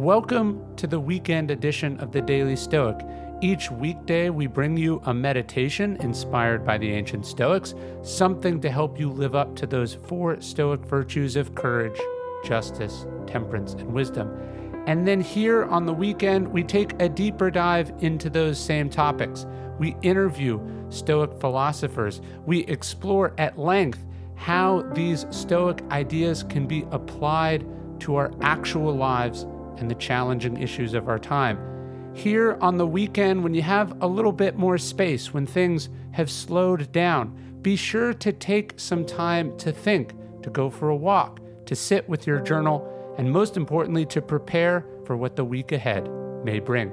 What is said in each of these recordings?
Welcome to the weekend edition of the Daily Stoic. Each weekday, we bring you a meditation inspired by the ancient Stoics, something to help you live up to those four Stoic virtues of courage, justice, temperance, and wisdom. And then here on the weekend, we take a deeper dive into those same topics. We interview Stoic philosophers. We explore at length how these Stoic ideas can be applied to our actual lives and the challenging issues of our time. Here on the weekend, when you have a little bit more space, when things have slowed down, be sure to take some time to think, to go for a walk, to sit with your journal, and most importantly, to prepare for what the week ahead may bring.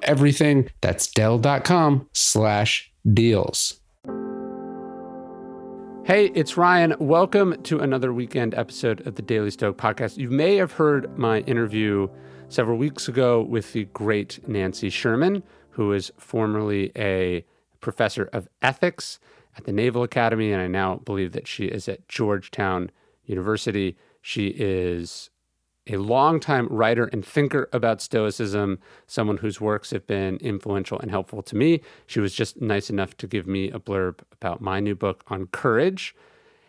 everything. That's Dell.com slash deals. Hey, it's Ryan. Welcome to another weekend episode of the Daily Stoic podcast. You may have heard my interview several weeks ago with the great Nancy Sherman, who is formerly a professor of ethics at the Naval Academy, and I now believe that she is at Georgetown University. She is a longtime writer and thinker about Stoicism, someone whose works have been influential and helpful to me. She was just nice enough to give me a blurb about my new book on courage.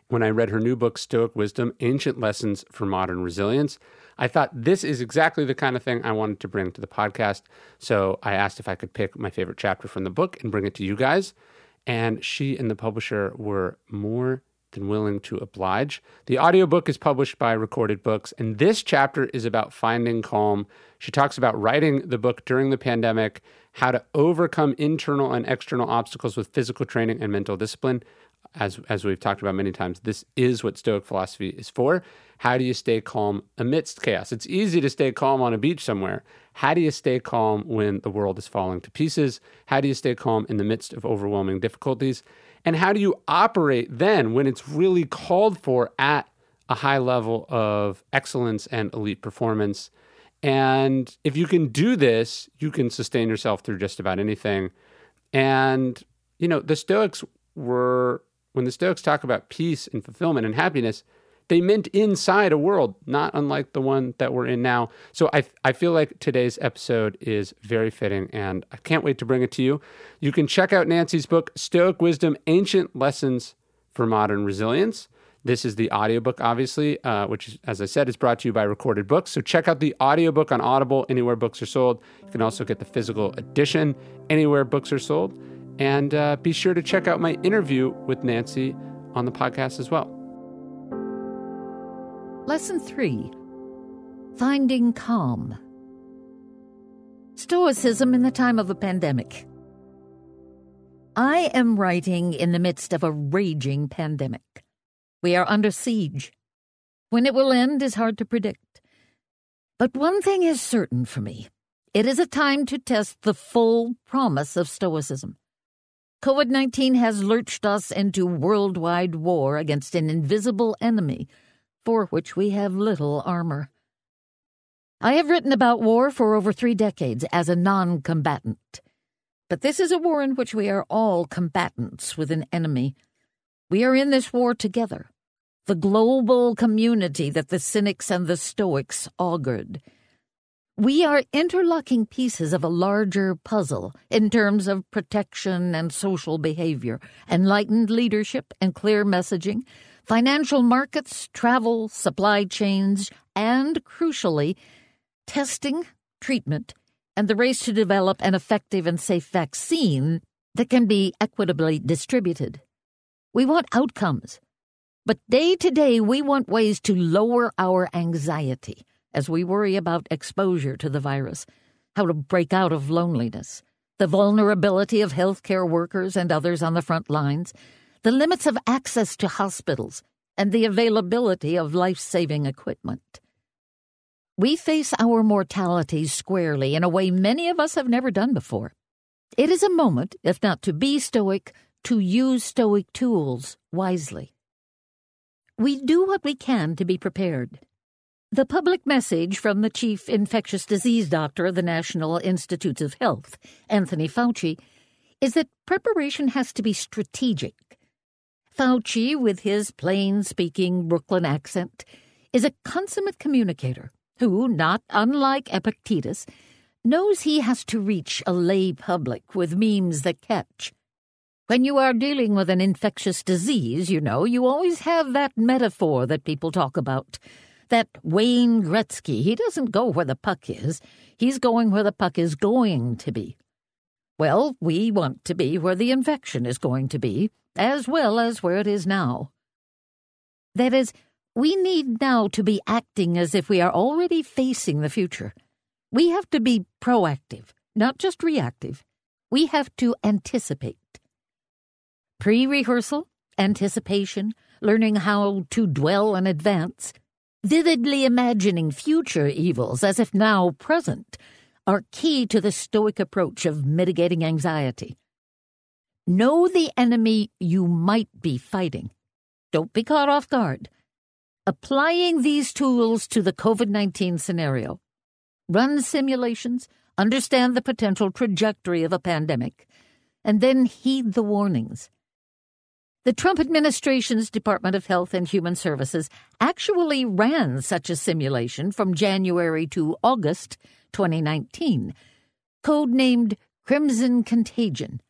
When I read her new book, Stoic Wisdom Ancient Lessons for Modern Resilience, I thought this is exactly the kind of thing I wanted to bring to the podcast. So I asked if I could pick my favorite chapter from the book and bring it to you guys. And she and the publisher were more than willing to oblige. The audiobook is published by Recorded Books, and this chapter is about finding calm. She talks about writing the book during the pandemic, how to overcome internal and external obstacles with physical training and mental discipline. As, as we've talked about many times, this is what Stoic philosophy is for. How do you stay calm amidst chaos? It's easy to stay calm on a beach somewhere. How do you stay calm when the world is falling to pieces? How do you stay calm in the midst of overwhelming difficulties? And how do you operate then when it's really called for at a high level of excellence and elite performance? And if you can do this, you can sustain yourself through just about anything. And, you know, the Stoics were, when the Stoics talk about peace and fulfillment and happiness, they meant inside a world not unlike the one that we're in now. So I I feel like today's episode is very fitting and I can't wait to bring it to you. You can check out Nancy's book Stoic Wisdom: Ancient Lessons for Modern Resilience. This is the audiobook, obviously, uh, which, as I said, is brought to you by Recorded Books. So check out the audiobook on Audible, anywhere books are sold. You can also get the physical edition anywhere books are sold. And uh, be sure to check out my interview with Nancy on the podcast as well. Lesson 3 Finding Calm. Stoicism in the time of a pandemic. I am writing in the midst of a raging pandemic. We are under siege. When it will end is hard to predict. But one thing is certain for me it is a time to test the full promise of Stoicism. COVID 19 has lurched us into worldwide war against an invisible enemy for which we have little armor. I have written about war for over three decades as a non combatant. But this is a war in which we are all combatants with an enemy. We are in this war together, the global community that the Cynics and the Stoics augured. We are interlocking pieces of a larger puzzle in terms of protection and social behavior, enlightened leadership and clear messaging, financial markets, travel, supply chains, and, crucially, testing, treatment, and the race to develop an effective and safe vaccine that can be equitably distributed. We want outcomes. But day to day, we want ways to lower our anxiety as we worry about exposure to the virus, how to break out of loneliness, the vulnerability of healthcare workers and others on the front lines, the limits of access to hospitals, and the availability of life saving equipment. We face our mortality squarely in a way many of us have never done before. It is a moment, if not to be stoic, to use stoic tools wisely. We do what we can to be prepared. The public message from the chief infectious disease doctor of the National Institutes of Health, Anthony Fauci, is that preparation has to be strategic. Fauci, with his plain speaking Brooklyn accent, is a consummate communicator who, not unlike Epictetus, knows he has to reach a lay public with memes that catch. When you are dealing with an infectious disease, you know, you always have that metaphor that people talk about. That Wayne Gretzky, he doesn't go where the puck is, he's going where the puck is going to be. Well, we want to be where the infection is going to be, as well as where it is now. That is, we need now to be acting as if we are already facing the future. We have to be proactive, not just reactive. We have to anticipate. Pre rehearsal, anticipation, learning how to dwell in advance, vividly imagining future evils as if now present are key to the Stoic approach of mitigating anxiety. Know the enemy you might be fighting. Don't be caught off guard. Applying these tools to the COVID 19 scenario. Run simulations, understand the potential trajectory of a pandemic, and then heed the warnings. The Trump administration's Department of Health and Human Services actually ran such a simulation from January to August 2019, codenamed Crimson Contagion.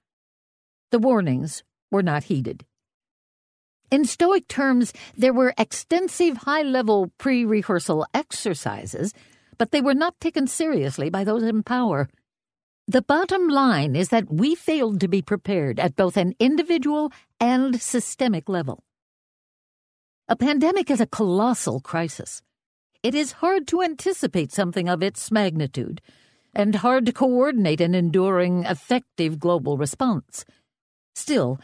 The warnings were not heeded. In Stoic terms, there were extensive high level pre rehearsal exercises, but they were not taken seriously by those in power. The bottom line is that we failed to be prepared at both an individual and systemic level. A pandemic is a colossal crisis. It is hard to anticipate something of its magnitude, and hard to coordinate an enduring, effective global response. Still,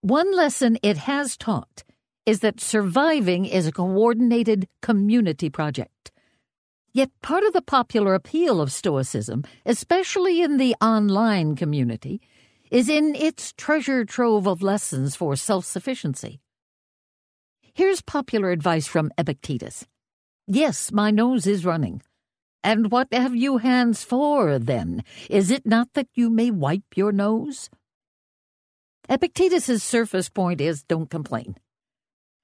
one lesson it has taught is that surviving is a coordinated community project. Yet part of the popular appeal of Stoicism, especially in the online community, is in its treasure trove of lessons for self sufficiency. Here's popular advice from Epictetus Yes, my nose is running. And what have you hands for, then? Is it not that you may wipe your nose? Epictetus's surface point is don't complain.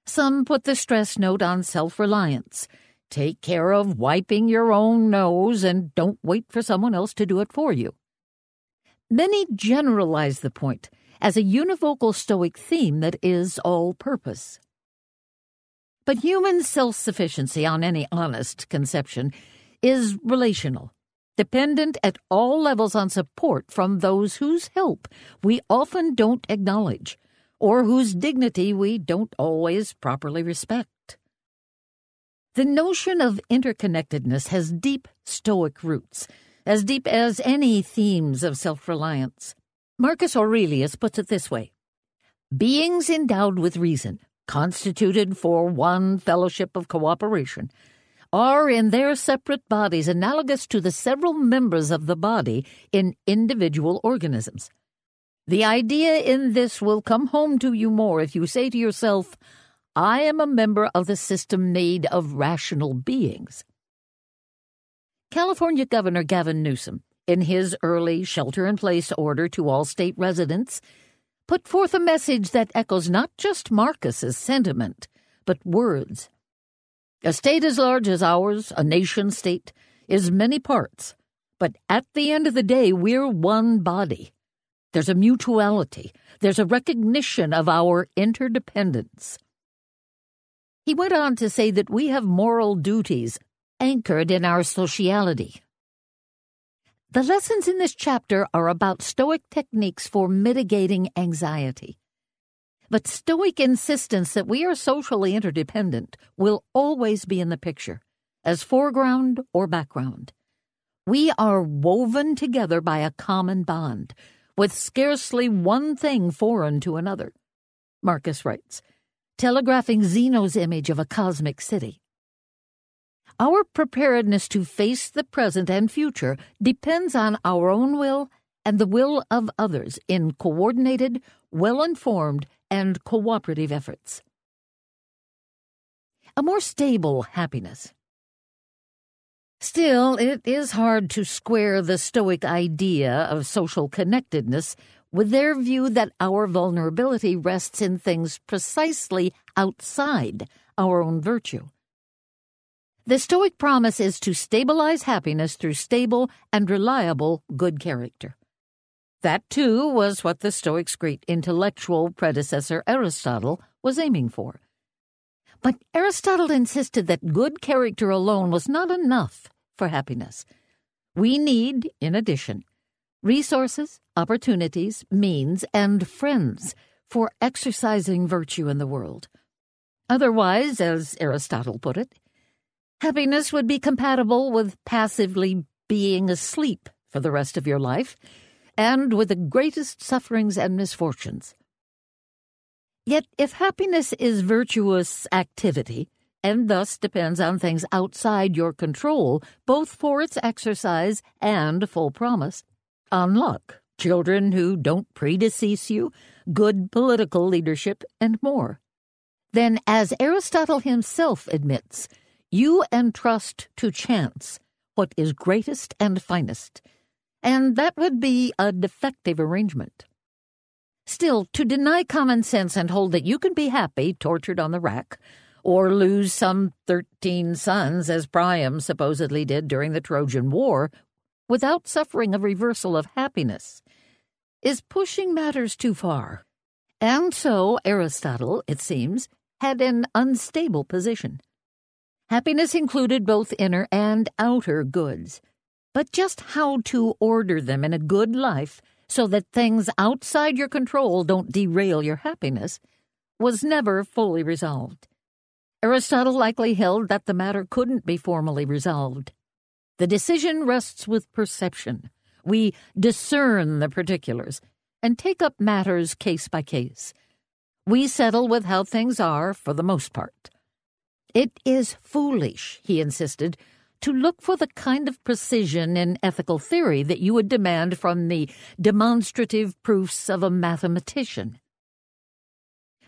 Some put the stress note on self reliance. Take care of wiping your own nose and don't wait for someone else to do it for you. Many generalize the point as a univocal Stoic theme that is all purpose. But human self sufficiency, on any honest conception, is relational, dependent at all levels on support from those whose help we often don't acknowledge, or whose dignity we don't always properly respect. The notion of interconnectedness has deep Stoic roots, as deep as any themes of self reliance. Marcus Aurelius puts it this way Beings endowed with reason constituted for one fellowship of cooperation, are in their separate bodies analogous to the several members of the body in individual organisms. The idea in this will come home to you more if you say to yourself, I am a member of the system made of rational beings. California Governor Gavin Newsom, in his early shelter in place order to all state residents, put forth a message that echoes not just Marcus's sentiment, but words. A state as large as ours, a nation state, is many parts, but at the end of the day, we're one body. There's a mutuality, there's a recognition of our interdependence. He went on to say that we have moral duties anchored in our sociality, the lessons in this chapter are about Stoic techniques for mitigating anxiety. But Stoic insistence that we are socially interdependent will always be in the picture, as foreground or background. We are woven together by a common bond, with scarcely one thing foreign to another. Marcus writes, telegraphing Zeno's image of a cosmic city. Our preparedness to face the present and future depends on our own will and the will of others in coordinated, well informed, and cooperative efforts. A more stable happiness. Still, it is hard to square the Stoic idea of social connectedness with their view that our vulnerability rests in things precisely outside our own virtue. The Stoic promise is to stabilize happiness through stable and reliable good character. That, too, was what the Stoics' great intellectual predecessor Aristotle was aiming for. But Aristotle insisted that good character alone was not enough for happiness. We need, in addition, resources, opportunities, means, and friends for exercising virtue in the world. Otherwise, as Aristotle put it, happiness would be compatible with passively being asleep for the rest of your life and with the greatest sufferings and misfortunes. Yet, if happiness is virtuous activity, and thus depends on things outside your control, both for its exercise and full promise, on luck, children who don't predecease you, good political leadership, and more. Then, as Aristotle himself admits, you entrust to chance what is greatest and finest, and that would be a defective arrangement. Still, to deny common sense and hold that you can be happy tortured on the rack, or lose some thirteen sons as Priam supposedly did during the Trojan War, without suffering a reversal of happiness, is pushing matters too far. And so Aristotle, it seems, had an unstable position. Happiness included both inner and outer goods but just how to order them in a good life so that things outside your control don't derail your happiness was never fully resolved. Aristotle likely held that the matter couldn't be formally resolved. The decision rests with perception. We discern the particulars and take up matters case by case. We settle with how things are for the most part. It is foolish, he insisted, to look for the kind of precision in ethical theory that you would demand from the demonstrative proofs of a mathematician.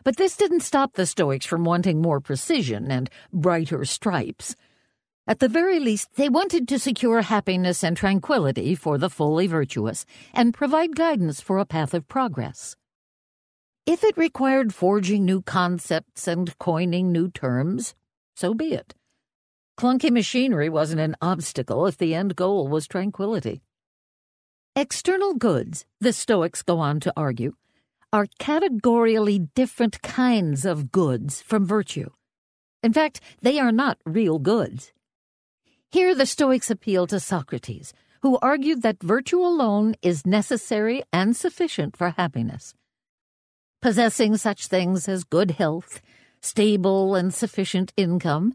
But this didn't stop the Stoics from wanting more precision and brighter stripes. At the very least, they wanted to secure happiness and tranquility for the fully virtuous and provide guidance for a path of progress. If it required forging new concepts and coining new terms, so be it. Clunky machinery wasn't an obstacle if the end goal was tranquility. External goods, the Stoics go on to argue, are categorically different kinds of goods from virtue. In fact, they are not real goods. Here the Stoics appeal to Socrates, who argued that virtue alone is necessary and sufficient for happiness. Possessing such things as good health, stable and sufficient income,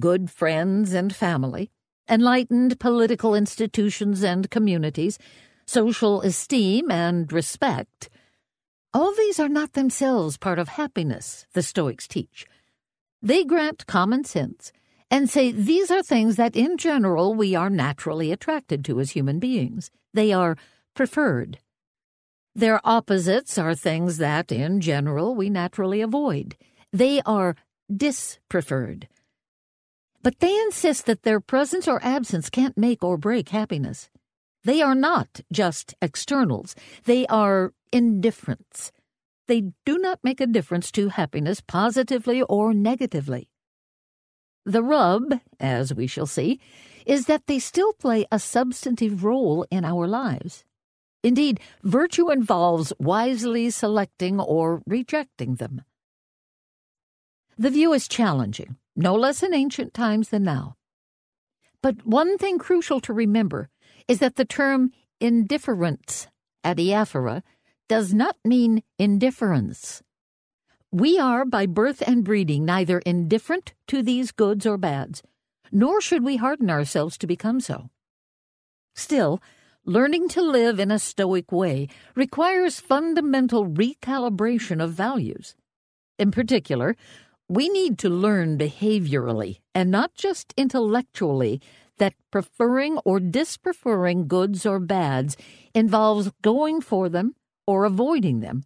good friends and family, enlightened political institutions and communities, social esteem and respect. All these are not themselves part of happiness, the Stoics teach. They grant common sense and say these are things that in general we are naturally attracted to as human beings. They are preferred. Their opposites are things that, in general, we naturally avoid. They are dispreferred. But they insist that their presence or absence can't make or break happiness. They are not just externals, they are indifference. They do not make a difference to happiness positively or negatively. The rub, as we shall see, is that they still play a substantive role in our lives. Indeed, virtue involves wisely selecting or rejecting them. The view is challenging, no less in ancient times than now. But one thing crucial to remember is that the term indifference, adiaphora, does not mean indifference. We are, by birth and breeding, neither indifferent to these goods or bads, nor should we harden ourselves to become so. Still, learning to live in a stoic way requires fundamental recalibration of values. In particular, We need to learn behaviorally and not just intellectually that preferring or dispreferring goods or bads involves going for them or avoiding them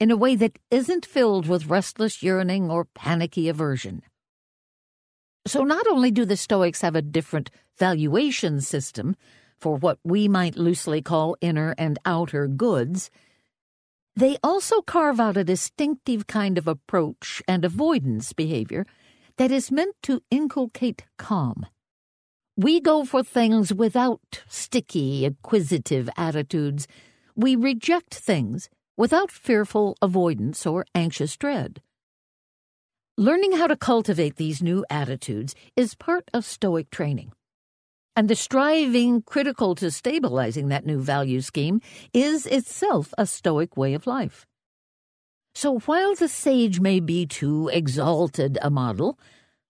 in a way that isn't filled with restless yearning or panicky aversion. So, not only do the Stoics have a different valuation system for what we might loosely call inner and outer goods, they also carve out a distinctive kind of approach and avoidance behavior that is meant to inculcate calm. We go for things without sticky, acquisitive attitudes. We reject things without fearful avoidance or anxious dread. Learning how to cultivate these new attitudes is part of Stoic training. And the striving critical to stabilizing that new value scheme is itself a Stoic way of life. So while the sage may be too exalted a model,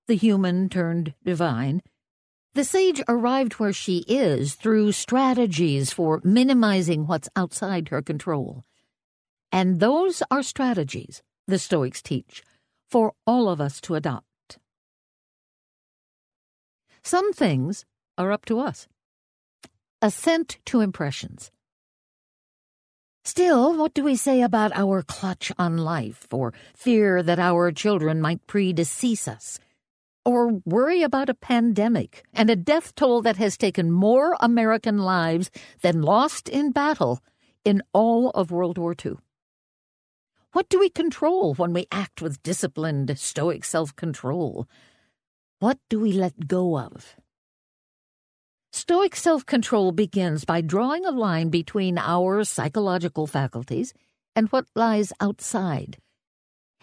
the human turned divine, the sage arrived where she is through strategies for minimizing what's outside her control. And those are strategies, the Stoics teach, for all of us to adopt. Some things are up to us. Assent to impressions. Still, what do we say about our clutch on life, or fear that our children might predecease us, or worry about a pandemic and a death toll that has taken more American lives than lost in battle in all of World War II? What do we control when we act with disciplined, stoic self control? What do we let go of? Stoic self control begins by drawing a line between our psychological faculties and what lies outside.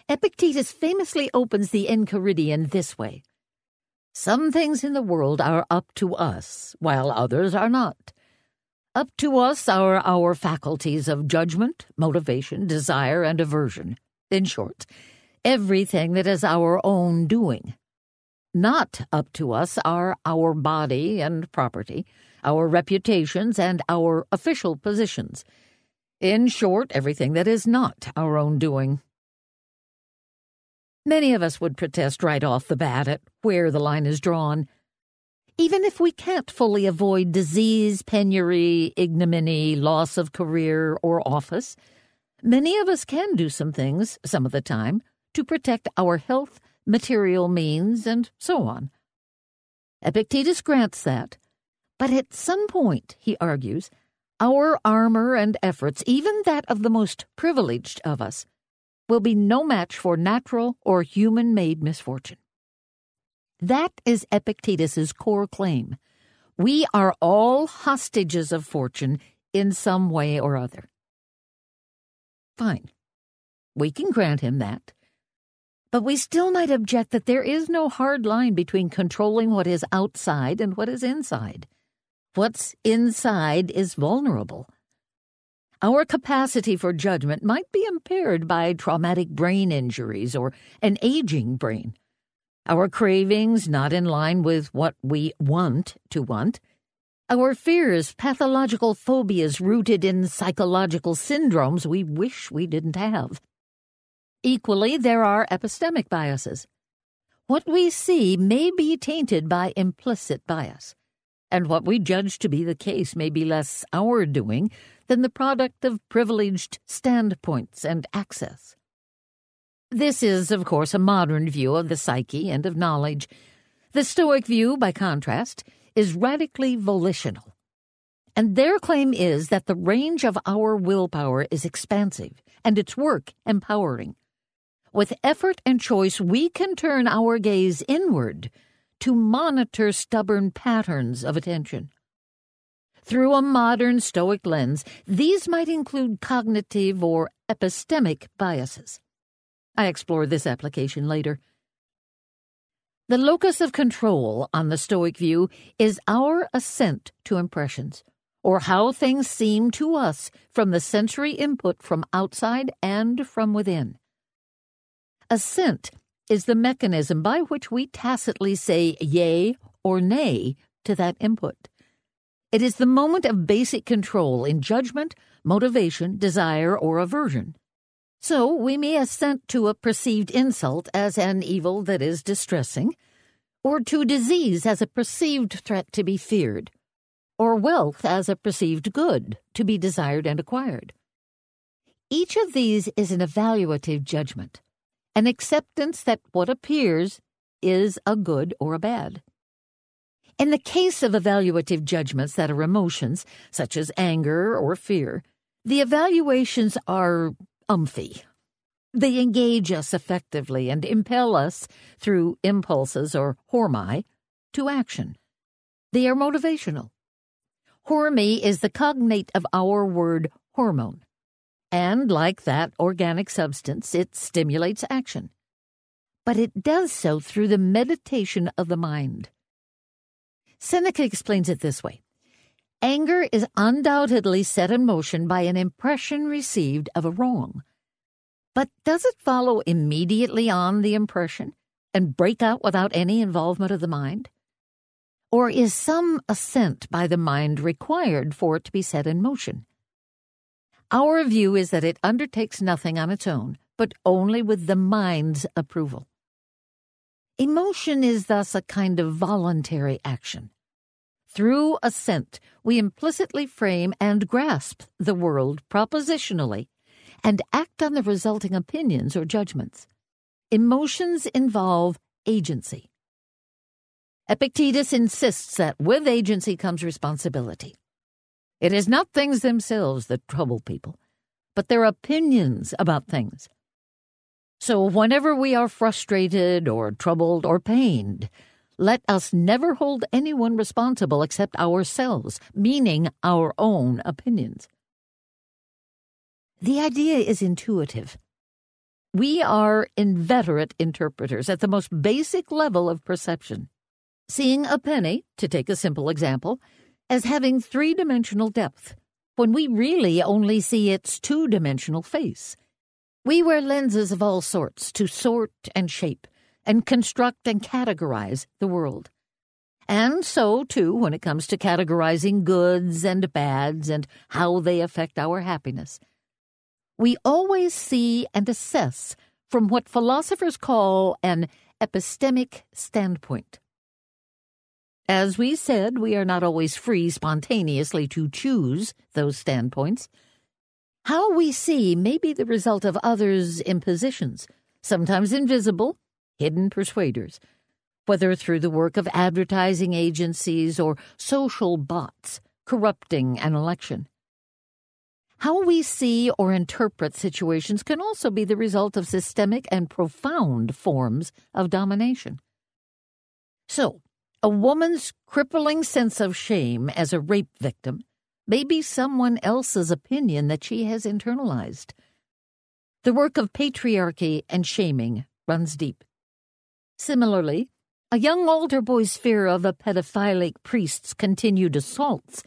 Epictetus famously opens the Enchiridion this way Some things in the world are up to us, while others are not. Up to us are our faculties of judgment, motivation, desire, and aversion. In short, everything that is our own doing. Not up to us are our body and property, our reputations, and our official positions. In short, everything that is not our own doing. Many of us would protest right off the bat at where the line is drawn. Even if we can't fully avoid disease, penury, ignominy, loss of career or office, many of us can do some things, some of the time, to protect our health material means, and so on. Epictetus grants that, but at some point, he argues, our armor and efforts, even that of the most privileged of us, will be no match for natural or human made misfortune. That is Epictetus's core claim. We are all hostages of fortune in some way or other. Fine. We can grant him that. But we still might object that there is no hard line between controlling what is outside and what is inside. What's inside is vulnerable. Our capacity for judgment might be impaired by traumatic brain injuries or an aging brain. Our cravings not in line with what we want to want. Our fears, pathological phobias rooted in psychological syndromes we wish we didn't have. Equally, there are epistemic biases. What we see may be tainted by implicit bias, and what we judge to be the case may be less our doing than the product of privileged standpoints and access. This is, of course, a modern view of the psyche and of knowledge. The Stoic view, by contrast, is radically volitional. And their claim is that the range of our willpower is expansive and its work empowering. With effort and choice, we can turn our gaze inward to monitor stubborn patterns of attention. Through a modern Stoic lens, these might include cognitive or epistemic biases. I explore this application later. The locus of control on the Stoic view is our assent to impressions, or how things seem to us from the sensory input from outside and from within. Assent is the mechanism by which we tacitly say yea or nay to that input. It is the moment of basic control in judgment, motivation, desire, or aversion. So we may assent to a perceived insult as an evil that is distressing, or to disease as a perceived threat to be feared, or wealth as a perceived good to be desired and acquired. Each of these is an evaluative judgment, an acceptance that what appears is a good or a bad. In the case of evaluative judgments that are emotions, such as anger or fear, the evaluations are umphy. They engage us effectively and impel us, through impulses or hormai, to action. They are motivational. Horme is the cognate of our word hormone, and like that organic substance, it stimulates action. But it does so through the meditation of the mind. Seneca explains it this way Anger is undoubtedly set in motion by an impression received of a wrong. But does it follow immediately on the impression and break out without any involvement of the mind? Or is some assent by the mind required for it to be set in motion? Our view is that it undertakes nothing on its own, but only with the mind's approval. Emotion is thus a kind of voluntary action. Through assent, we implicitly frame and grasp the world propositionally and act on the resulting opinions or judgments. Emotions involve agency. Epictetus insists that with agency comes responsibility. It is not things themselves that trouble people, but their opinions about things. So, whenever we are frustrated or troubled or pained, let us never hold anyone responsible except ourselves, meaning our own opinions. The idea is intuitive. We are inveterate interpreters at the most basic level of perception, seeing a penny, to take a simple example, as having three dimensional depth, when we really only see its two dimensional face. We wear lenses of all sorts to sort and shape and construct and categorize the world. And so, too, when it comes to categorizing goods and bads and how they affect our happiness. We always see and assess from what philosophers call an epistemic standpoint. As we said, we are not always free spontaneously to choose those standpoints. How we see may be the result of others' impositions, sometimes invisible, hidden persuaders, whether through the work of advertising agencies or social bots corrupting an election. How we see or interpret situations can also be the result of systemic and profound forms of domination. So, a woman's crippling sense of shame as a rape victim may be someone else's opinion that she has internalized. The work of patriarchy and shaming runs deep. Similarly, a young altar boy's fear of a pedophilic priest's continued assaults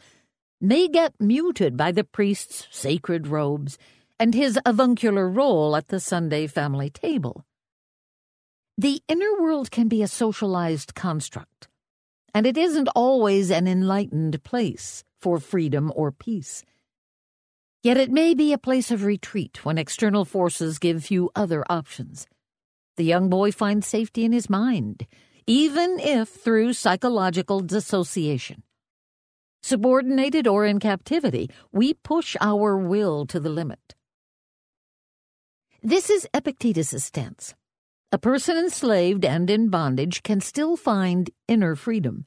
may get muted by the priest's sacred robes and his avuncular role at the Sunday family table. The inner world can be a socialized construct, and it isn't always an enlightened place for freedom or peace. Yet it may be a place of retreat when external forces give few other options. The young boy finds safety in his mind, even if through psychological dissociation. Subordinated or in captivity, we push our will to the limit. This is Epictetus' stance. A person enslaved and in bondage can still find inner freedom.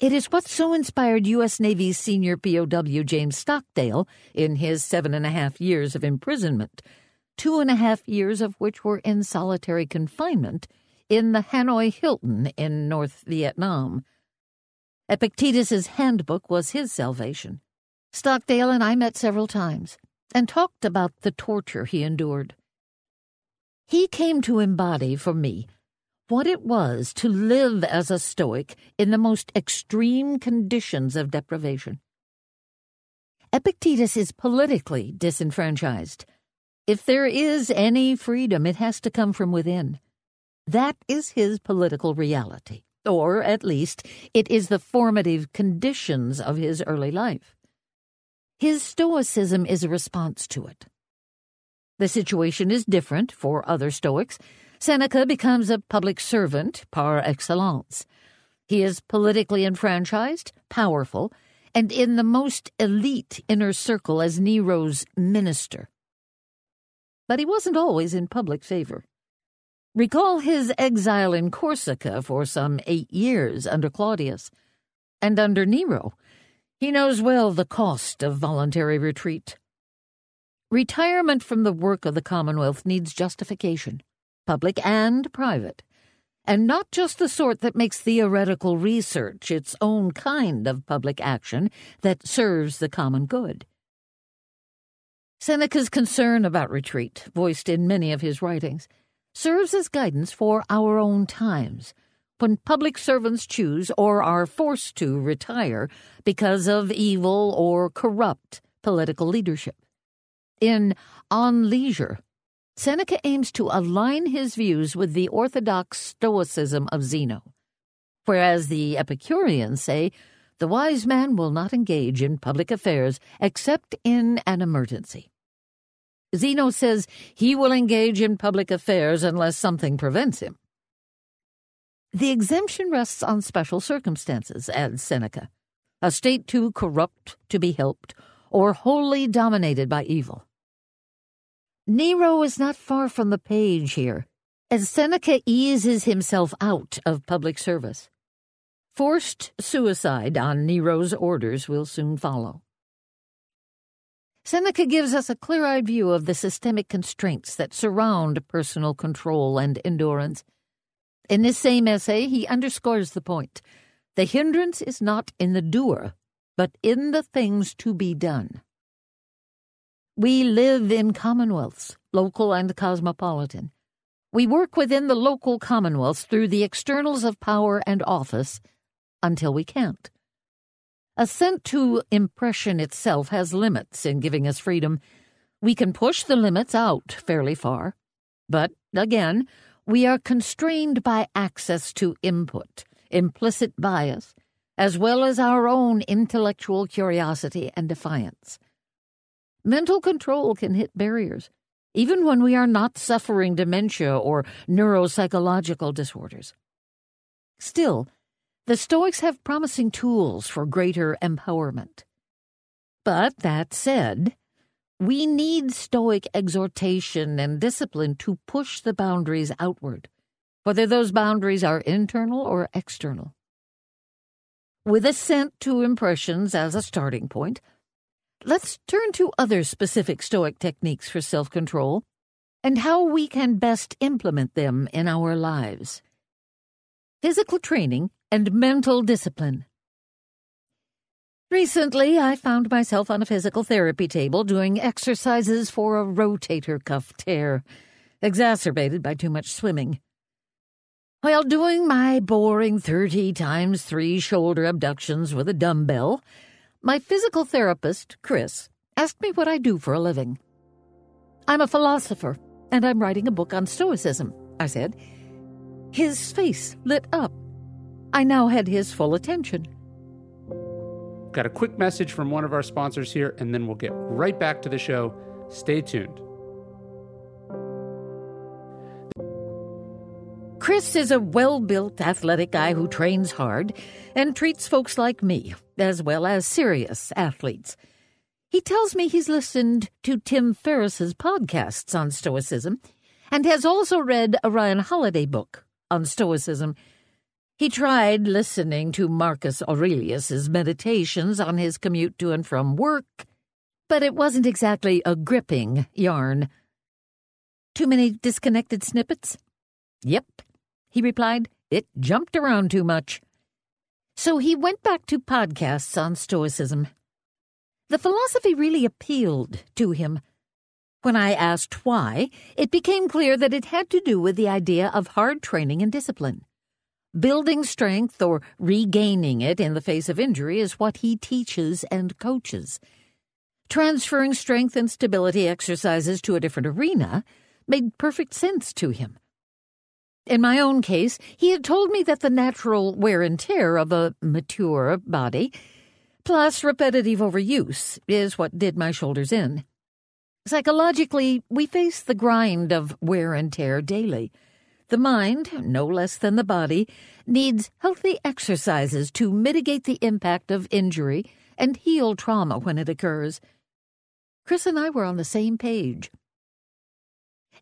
It is what so inspired U.S. Navy's senior POW James Stockdale in his seven and a half years of imprisonment two and a half years of which were in solitary confinement in the Hanoi Hilton in North Vietnam. Epictetus's handbook was his salvation. Stockdale and I met several times and talked about the torture he endured. He came to embody for me what it was to live as a Stoic in the most extreme conditions of deprivation. Epictetus is politically disenfranchised if there is any freedom, it has to come from within. That is his political reality, or at least it is the formative conditions of his early life. His Stoicism is a response to it. The situation is different for other Stoics. Seneca becomes a public servant par excellence. He is politically enfranchised, powerful, and in the most elite inner circle as Nero's minister. But he wasn't always in public favor. Recall his exile in Corsica for some eight years under Claudius. And under Nero, he knows well the cost of voluntary retreat. Retirement from the work of the Commonwealth needs justification, public and private, and not just the sort that makes theoretical research its own kind of public action that serves the common good. Seneca's concern about retreat, voiced in many of his writings, serves as guidance for our own times, when public servants choose or are forced to retire because of evil or corrupt political leadership. In On Leisure, Seneca aims to align his views with the orthodox Stoicism of Zeno, whereas the Epicureans say the wise man will not engage in public affairs except in an emergency. Zeno says he will engage in public affairs unless something prevents him. The exemption rests on special circumstances, adds Seneca, a state too corrupt to be helped, or wholly dominated by evil. Nero is not far from the page here, as Seneca eases himself out of public service. Forced suicide on Nero's orders will soon follow. Seneca gives us a clear eyed view of the systemic constraints that surround personal control and endurance. In this same essay, he underscores the point the hindrance is not in the doer, but in the things to be done. We live in commonwealths, local and cosmopolitan. We work within the local commonwealths through the externals of power and office until we can't. Assent to impression itself has limits in giving us freedom. We can push the limits out fairly far. But, again, we are constrained by access to input, implicit bias, as well as our own intellectual curiosity and defiance. Mental control can hit barriers, even when we are not suffering dementia or neuropsychological disorders. Still, the Stoics have promising tools for greater empowerment. But that said, we need Stoic exhortation and discipline to push the boundaries outward, whether those boundaries are internal or external. With assent to impressions as a starting point, let's turn to other specific Stoic techniques for self control and how we can best implement them in our lives. Physical training and mental discipline. Recently, I found myself on a physical therapy table doing exercises for a rotator cuff tear, exacerbated by too much swimming. While doing my boring 30 times 3 shoulder abductions with a dumbbell, my physical therapist, Chris, asked me what I do for a living. I'm a philosopher, and I'm writing a book on Stoicism, I said. His face lit up. I now had his full attention. Got a quick message from one of our sponsors here, and then we'll get right back to the show. Stay tuned. Chris is a well built, athletic guy who trains hard and treats folks like me, as well as serious athletes. He tells me he's listened to Tim Ferriss's podcasts on Stoicism and has also read a Ryan Holiday book on Stoicism he tried listening to Marcus Aurelius's meditations on his commute to and from work, but it wasn't exactly a gripping yarn. Too many disconnected snippets? Yep, he replied. It jumped around too much. So he went back to podcasts on Stoicism. The philosophy really appealed to him. When I asked why, it became clear that it had to do with the idea of hard training and discipline. Building strength or regaining it in the face of injury is what he teaches and coaches. Transferring strength and stability exercises to a different arena made perfect sense to him. In my own case, he had told me that the natural wear and tear of a mature body, plus repetitive overuse, is what did my shoulders in. Psychologically, we face the grind of wear and tear daily. The mind, no less than the body, needs healthy exercises to mitigate the impact of injury and heal trauma when it occurs. Chris and I were on the same page.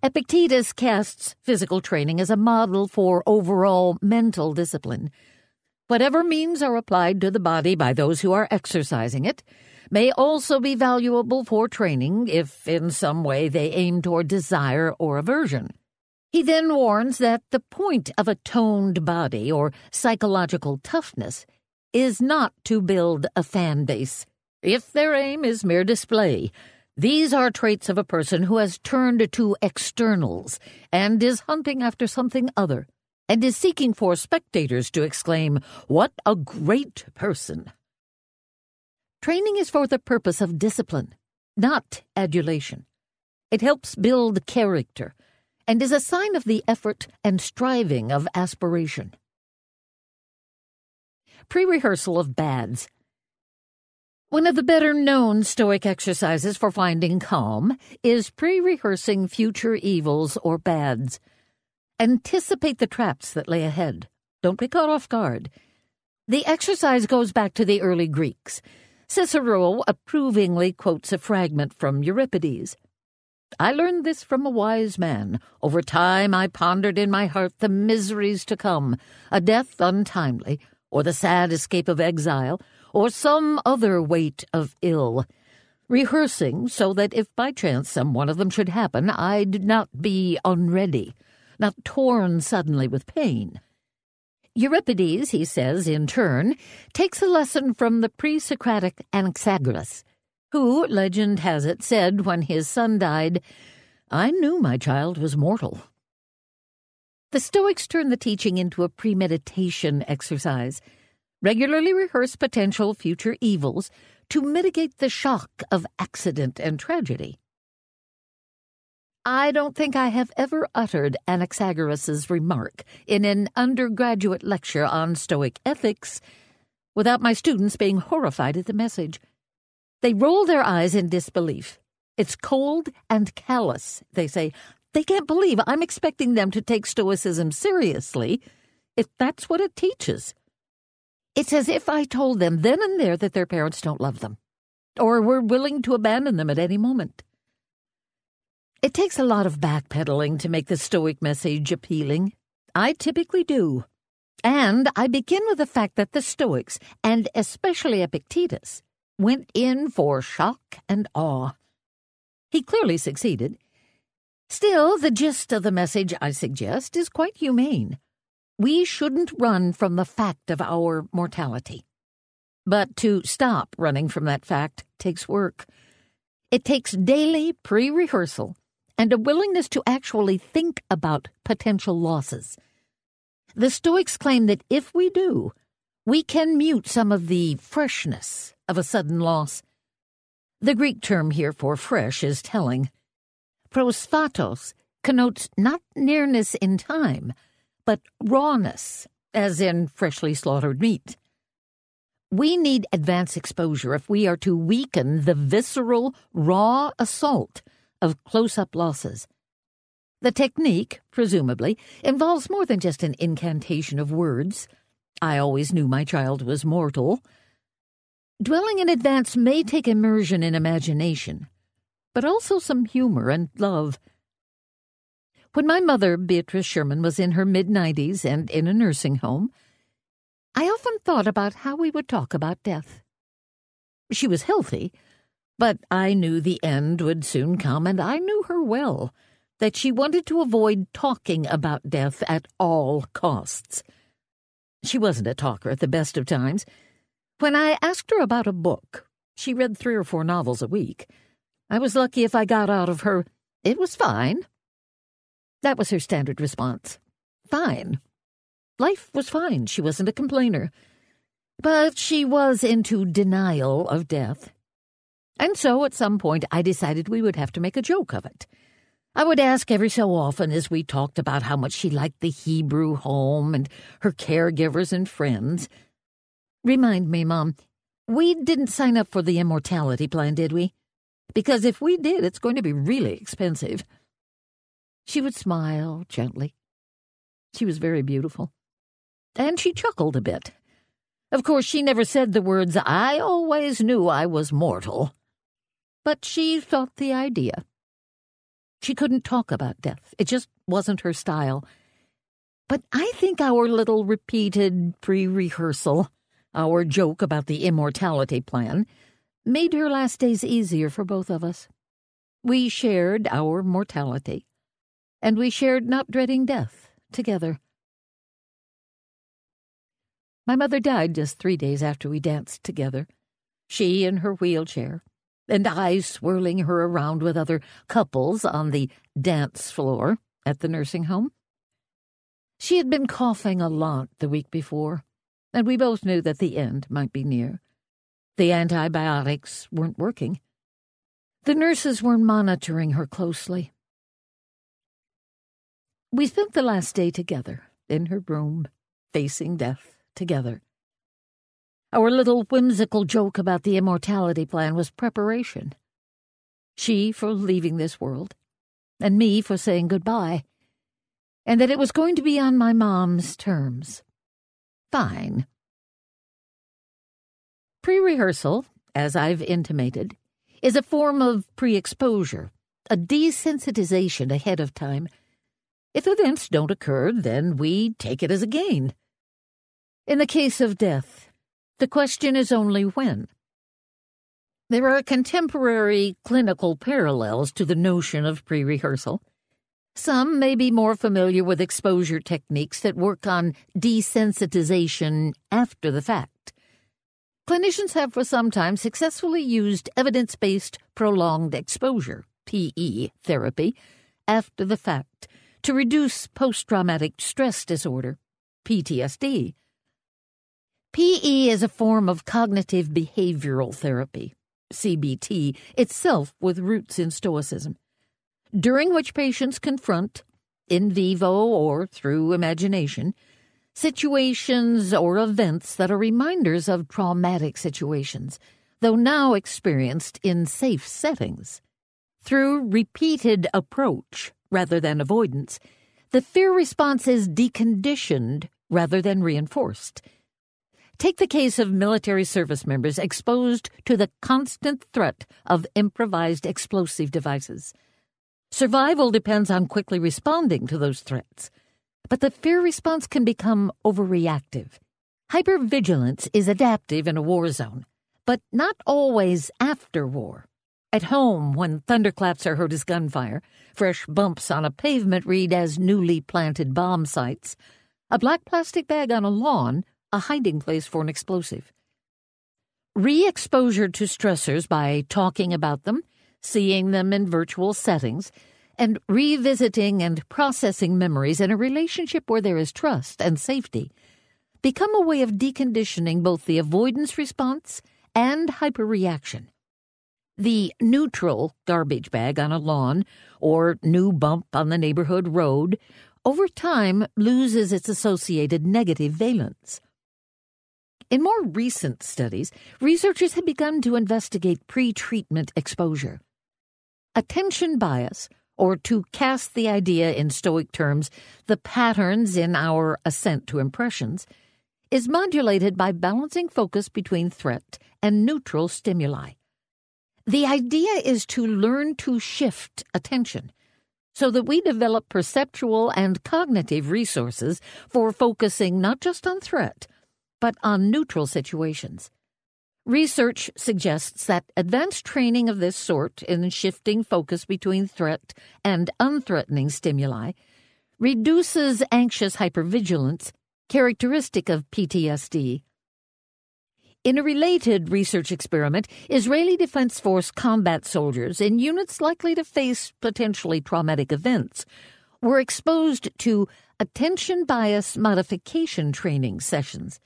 Epictetus casts physical training as a model for overall mental discipline. Whatever means are applied to the body by those who are exercising it may also be valuable for training if in some way they aim toward desire or aversion. He then warns that the point of a toned body or psychological toughness is not to build a fan base. If their aim is mere display, these are traits of a person who has turned to externals and is hunting after something other, and is seeking for spectators to exclaim, What a great person! Training is for the purpose of discipline, not adulation. It helps build character and is a sign of the effort and striving of aspiration. Pre rehearsal of bads. One of the better known Stoic exercises for finding calm is pre rehearsing future evils or bads. Anticipate the traps that lay ahead. Don't be caught off guard. The exercise goes back to the early Greeks. Cicero approvingly quotes a fragment from Euripides. I learned this from a wise man. Over time I pondered in my heart the miseries to come, a death untimely, or the sad escape of exile, or some other weight of ill, rehearsing so that if by chance some one of them should happen, I'd not be unready, not torn suddenly with pain. Euripides, he says in turn, takes a lesson from the pre Socratic Anaxagoras, who, legend has it, said when his son died, I knew my child was mortal. The Stoics turn the teaching into a premeditation exercise. Regularly rehearse potential future evils to mitigate the shock of accident and tragedy. I don't think I have ever uttered Anaxagoras's remark in an undergraduate lecture on Stoic ethics without my students being horrified at the message. They roll their eyes in disbelief. It's cold and callous, they say. They can't believe I'm expecting them to take Stoicism seriously if that's what it teaches. It's as if I told them then and there that their parents don't love them, or were willing to abandon them at any moment. It takes a lot of backpedaling to make the Stoic message appealing. I typically do. And I begin with the fact that the Stoics, and especially Epictetus, went in for shock and awe. He clearly succeeded. Still, the gist of the message, I suggest, is quite humane. We shouldn't run from the fact of our mortality. But to stop running from that fact takes work. It takes daily pre rehearsal and a willingness to actually think about potential losses. The Stoics claim that if we do, we can mute some of the freshness of a sudden loss. The Greek term here for fresh is telling. Prosphatos connotes not nearness in time, but rawness, as in freshly slaughtered meat. We need advance exposure if we are to weaken the visceral, raw assault of close up losses. The technique, presumably, involves more than just an incantation of words. I always knew my child was mortal. Dwelling in advance may take immersion in imagination, but also some humor and love. When my mother, Beatrice Sherman, was in her mid 90s and in a nursing home, I often thought about how we would talk about death. She was healthy, but I knew the end would soon come, and I knew her well, that she wanted to avoid talking about death at all costs. She wasn't a talker at the best of times. When I asked her about a book, she read three or four novels a week. I was lucky if I got out of her, it was fine. That was her standard response. Fine. Life was fine. She wasn't a complainer. But she was into denial of death. And so at some point I decided we would have to make a joke of it. I would ask every so often as we talked about how much she liked the Hebrew home and her caregivers and friends. Remind me, Mom, we didn't sign up for the immortality plan, did we? because if we did, it's going to be really expensive. She would smile gently. She was very beautiful. And she chuckled a bit. Of course, she never said the words, I always knew I was mortal. But she thought the idea. She couldn't talk about death. It just wasn't her style. But I think our little repeated pre rehearsal, our joke about the immortality plan, made her last days easier for both of us. We shared our mortality, and we shared not dreading death together. My mother died just three days after we danced together, she in her wheelchair, and I swirling her around with other couples on the dance floor at the nursing home. She had been coughing a lot the week before, and we both knew that the end might be near. The antibiotics weren't working. The nurses were monitoring her closely. We spent the last day together in her room, facing death together. Our little whimsical joke about the immortality plan was preparation. She for leaving this world, and me for saying goodbye, and that it was going to be on my mom's terms. Fine. Pre rehearsal, as I've intimated, is a form of pre exposure, a desensitization ahead of time. If events don't occur, then we take it as a gain. In the case of death, the question is only when. There are contemporary clinical parallels to the notion of pre rehearsal. Some may be more familiar with exposure techniques that work on desensitization after the fact. Clinicians have for some time successfully used evidence based prolonged exposure, PE, therapy, after the fact to reduce post traumatic stress disorder, PTSD. PE is a form of cognitive behavioral therapy, CBT, itself with roots in Stoicism, during which patients confront, in vivo or through imagination, situations or events that are reminders of traumatic situations, though now experienced in safe settings. Through repeated approach rather than avoidance, the fear response is deconditioned rather than reinforced Take the case of military service members exposed to the constant threat of improvised explosive devices. Survival depends on quickly responding to those threats, but the fear response can become overreactive. Hypervigilance is adaptive in a war zone, but not always after war. At home, when thunderclaps are heard as gunfire, fresh bumps on a pavement read as newly planted bomb sites, a black plastic bag on a lawn a hiding place for an explosive. Re exposure to stressors by talking about them, seeing them in virtual settings, and revisiting and processing memories in a relationship where there is trust and safety become a way of deconditioning both the avoidance response and hyperreaction. The neutral garbage bag on a lawn or new bump on the neighborhood road over time loses its associated negative valence. In more recent studies, researchers have begun to investigate pre treatment exposure. Attention bias, or to cast the idea in Stoic terms, the patterns in our assent to impressions, is modulated by balancing focus between threat and neutral stimuli. The idea is to learn to shift attention so that we develop perceptual and cognitive resources for focusing not just on threat, but on neutral situations. Research suggests that advanced training of this sort in shifting focus between threat and unthreatening stimuli reduces anxious hypervigilance, characteristic of PTSD. In a related research experiment, Israeli Defense Force combat soldiers in units likely to face potentially traumatic events were exposed to attention bias modification training sessions.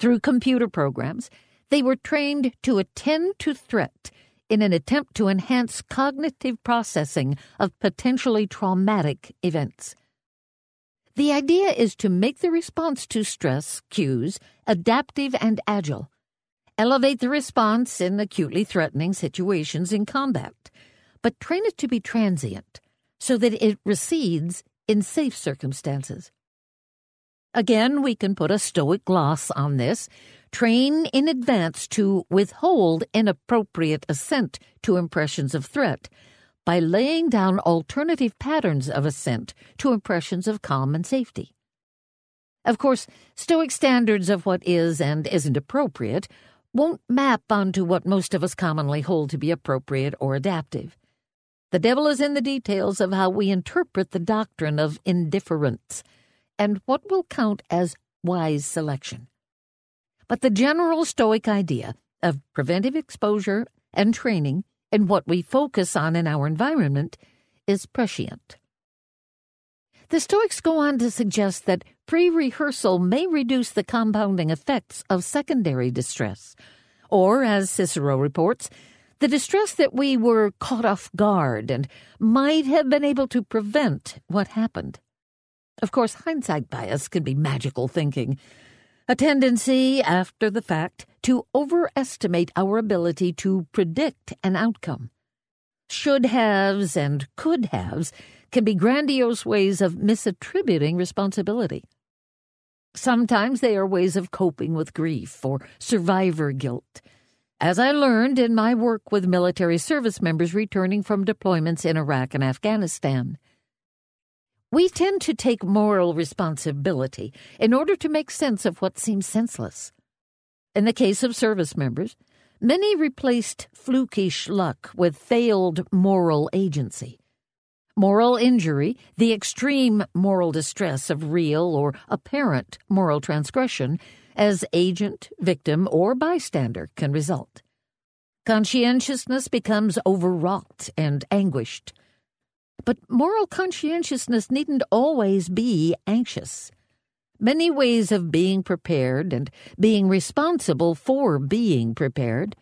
Through computer programs, they were trained to attend to threat in an attempt to enhance cognitive processing of potentially traumatic events. The idea is to make the response to stress cues adaptive and agile, elevate the response in acutely threatening situations in combat, but train it to be transient so that it recedes in safe circumstances. Again, we can put a stoic gloss on this. Train in advance to withhold inappropriate assent to impressions of threat by laying down alternative patterns of assent to impressions of calm and safety. Of course, Stoic standards of what is and isn't appropriate won't map onto what most of us commonly hold to be appropriate or adaptive. The devil is in the details of how we interpret the doctrine of indifference and what will count as wise selection. But the general Stoic idea of preventive exposure and training and what we focus on in our environment is prescient. The Stoics go on to suggest that pre rehearsal may reduce the compounding effects of secondary distress, or, as Cicero reports, the distress that we were caught off guard and might have been able to prevent what happened. Of course, hindsight bias can be magical thinking, a tendency, after the fact, to overestimate our ability to predict an outcome. Should haves and could haves can be grandiose ways of misattributing responsibility. Sometimes they are ways of coping with grief or survivor guilt. As I learned in my work with military service members returning from deployments in Iraq and Afghanistan, we tend to take moral responsibility in order to make sense of what seems senseless. In the case of service members, many replaced flukish luck with failed moral agency. Moral injury, the extreme moral distress of real or apparent moral transgression, as agent, victim, or bystander can result. Conscientiousness becomes overwrought and anguished. But moral conscientiousness needn't always be anxious. Many ways of being prepared and being responsible for being prepared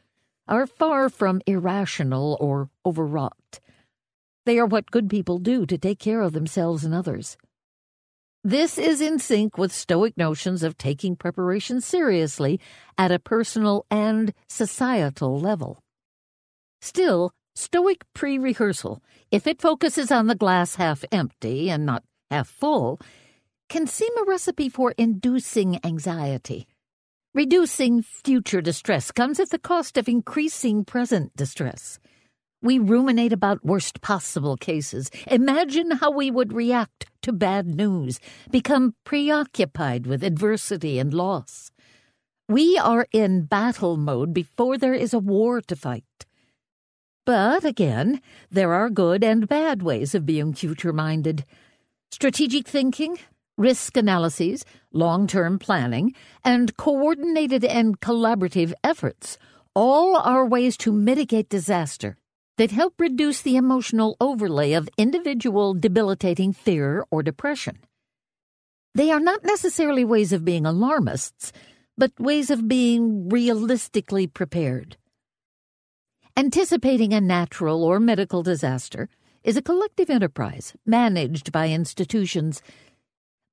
are far from irrational or overwrought. They are what good people do to take care of themselves and others. This is in sync with Stoic notions of taking preparation seriously at a personal and societal level. Still, Stoic pre rehearsal, if it focuses on the glass half empty and not half full, can seem a recipe for inducing anxiety. Reducing future distress comes at the cost of increasing present distress. We ruminate about worst possible cases, imagine how we would react to bad news, become preoccupied with adversity and loss. We are in battle mode before there is a war to fight. But again, there are good and bad ways of being future minded. Strategic thinking, risk analyses, long term planning, and coordinated and collaborative efforts all are ways to mitigate disaster that help reduce the emotional overlay of individual debilitating fear or depression. They are not necessarily ways of being alarmists, but ways of being realistically prepared. Anticipating a natural or medical disaster is a collective enterprise managed by institutions,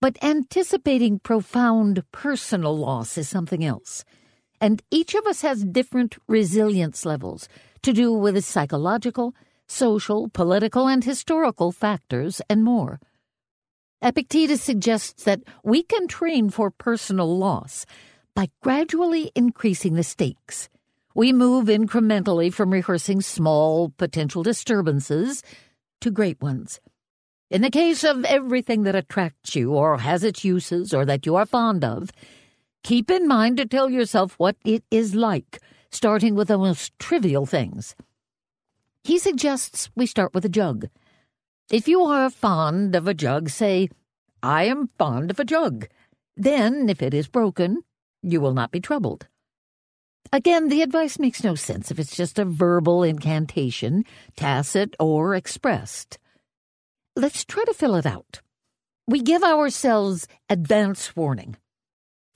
but anticipating profound personal loss is something else. And each of us has different resilience levels to do with the psychological, social, political, and historical factors, and more. Epictetus suggests that we can train for personal loss by gradually increasing the stakes we move incrementally from rehearsing small potential disturbances to great ones. In the case of everything that attracts you or has its uses or that you are fond of, keep in mind to tell yourself what it is like, starting with the most trivial things. He suggests we start with a jug. If you are fond of a jug, say, I am fond of a jug. Then, if it is broken, you will not be troubled. Again, the advice makes no sense if it's just a verbal incantation, tacit or expressed. Let's try to fill it out. We give ourselves advance warning.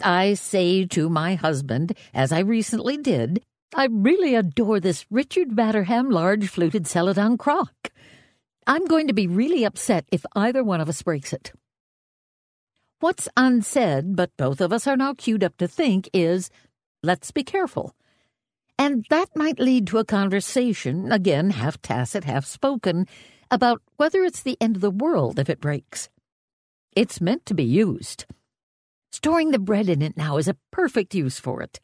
I say to my husband, as I recently did, I really adore this Richard Batterham large fluted celadon crock. I'm going to be really upset if either one of us breaks it. What's unsaid, but both of us are now cued up to think, is Let's be careful. And that might lead to a conversation, again half tacit, half spoken, about whether it's the end of the world if it breaks. It's meant to be used. Storing the bread in it now is a perfect use for it.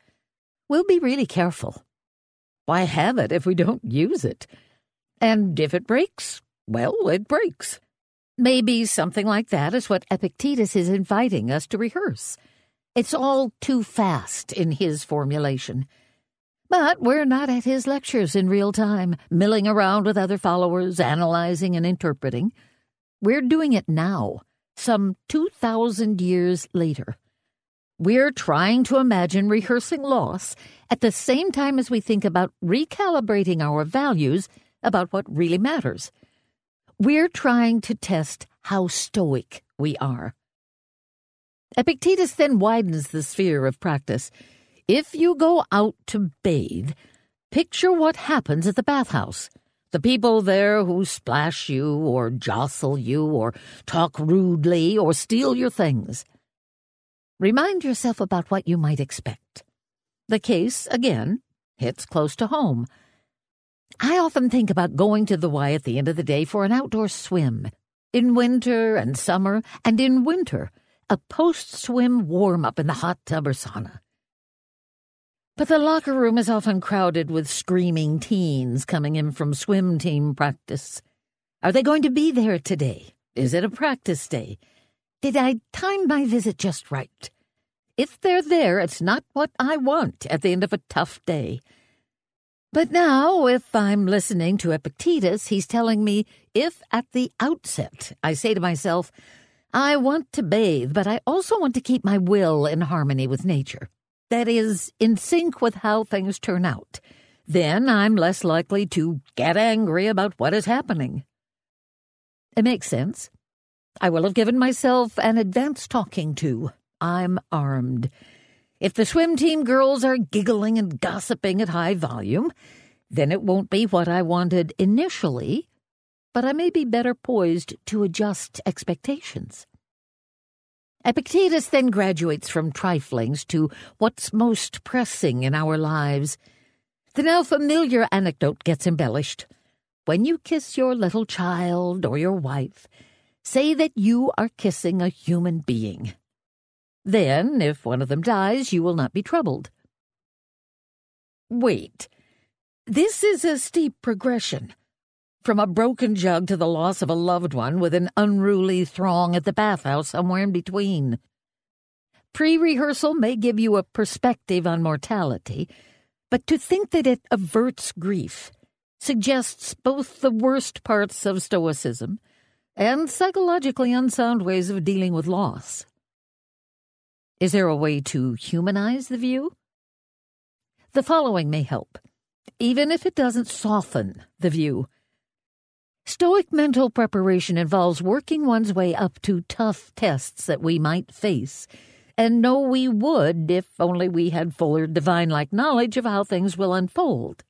We'll be really careful. Why have it if we don't use it? And if it breaks, well, it breaks. Maybe something like that is what Epictetus is inviting us to rehearse. It's all too fast in his formulation. But we're not at his lectures in real time, milling around with other followers, analyzing and interpreting. We're doing it now, some 2,000 years later. We're trying to imagine rehearsing loss at the same time as we think about recalibrating our values about what really matters. We're trying to test how stoic we are. Epictetus then widens the sphere of practice. If you go out to bathe, picture what happens at the bathhouse. The people there who splash you, or jostle you, or talk rudely, or steal your things. Remind yourself about what you might expect. The case, again, hits close to home. I often think about going to the Y at the end of the day for an outdoor swim. In winter and summer, and in winter, a post swim warm up in the hot tub or sauna. But the locker room is often crowded with screaming teens coming in from swim team practice. Are they going to be there today? Is it a practice day? Did I time my visit just right? If they're there, it's not what I want at the end of a tough day. But now, if I'm listening to Epictetus, he's telling me if at the outset I say to myself, I want to bathe, but I also want to keep my will in harmony with nature. That is, in sync with how things turn out. Then I'm less likely to get angry about what is happening. It makes sense. I will have given myself an advance talking to. I'm armed. If the swim team girls are giggling and gossiping at high volume, then it won't be what I wanted initially, but I may be better poised to adjust expectations. Epictetus then graduates from triflings to what's most pressing in our lives. The now familiar anecdote gets embellished. When you kiss your little child or your wife, say that you are kissing a human being. Then, if one of them dies, you will not be troubled. Wait. This is a steep progression. From a broken jug to the loss of a loved one with an unruly throng at the bathhouse somewhere in between. Pre rehearsal may give you a perspective on mortality, but to think that it averts grief suggests both the worst parts of Stoicism and psychologically unsound ways of dealing with loss. Is there a way to humanize the view? The following may help, even if it doesn't soften the view. Stoic mental preparation involves working one's way up to tough tests that we might face, and know we would if only we had fuller divine like knowledge of how things will unfold.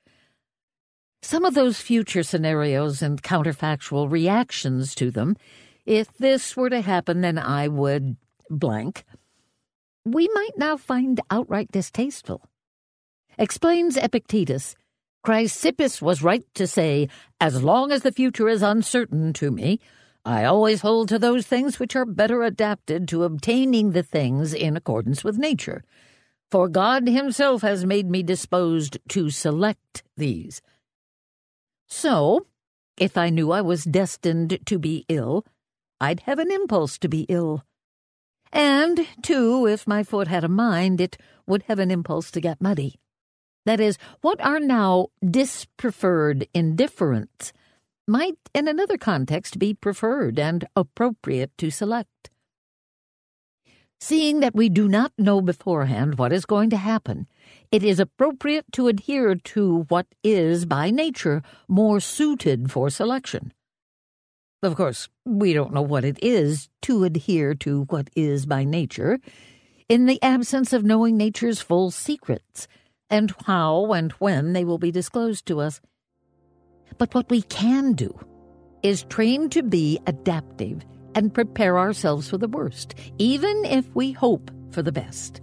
Some of those future scenarios and counterfactual reactions to them, if this were to happen, then I would blank we might now find outright distasteful. Explains Epictetus, Chrysippus was right to say, As long as the future is uncertain to me, I always hold to those things which are better adapted to obtaining the things in accordance with nature. For God Himself has made me disposed to select these. So, if I knew I was destined to be ill, I'd have an impulse to be ill. And, too, if my foot had a mind, it would have an impulse to get muddy. That is, what are now dispreferred indifferents might, in another context, be preferred and appropriate to select. Seeing that we do not know beforehand what is going to happen, it is appropriate to adhere to what is, by nature, more suited for selection. Of course, we don't know what it is to adhere to what is by nature, in the absence of knowing nature's full secrets, and how and when they will be disclosed to us. But what we can do is train to be adaptive and prepare ourselves for the worst, even if we hope for the best.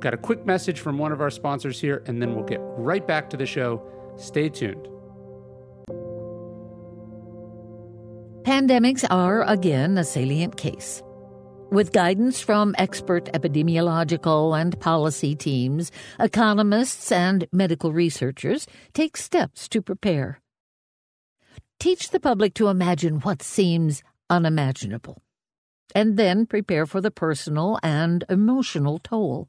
Got a quick message from one of our sponsors here, and then we'll get right back to the show. Stay tuned. Pandemics are, again, a salient case. With guidance from expert epidemiological and policy teams, economists and medical researchers take steps to prepare. Teach the public to imagine what seems unimaginable, and then prepare for the personal and emotional toll.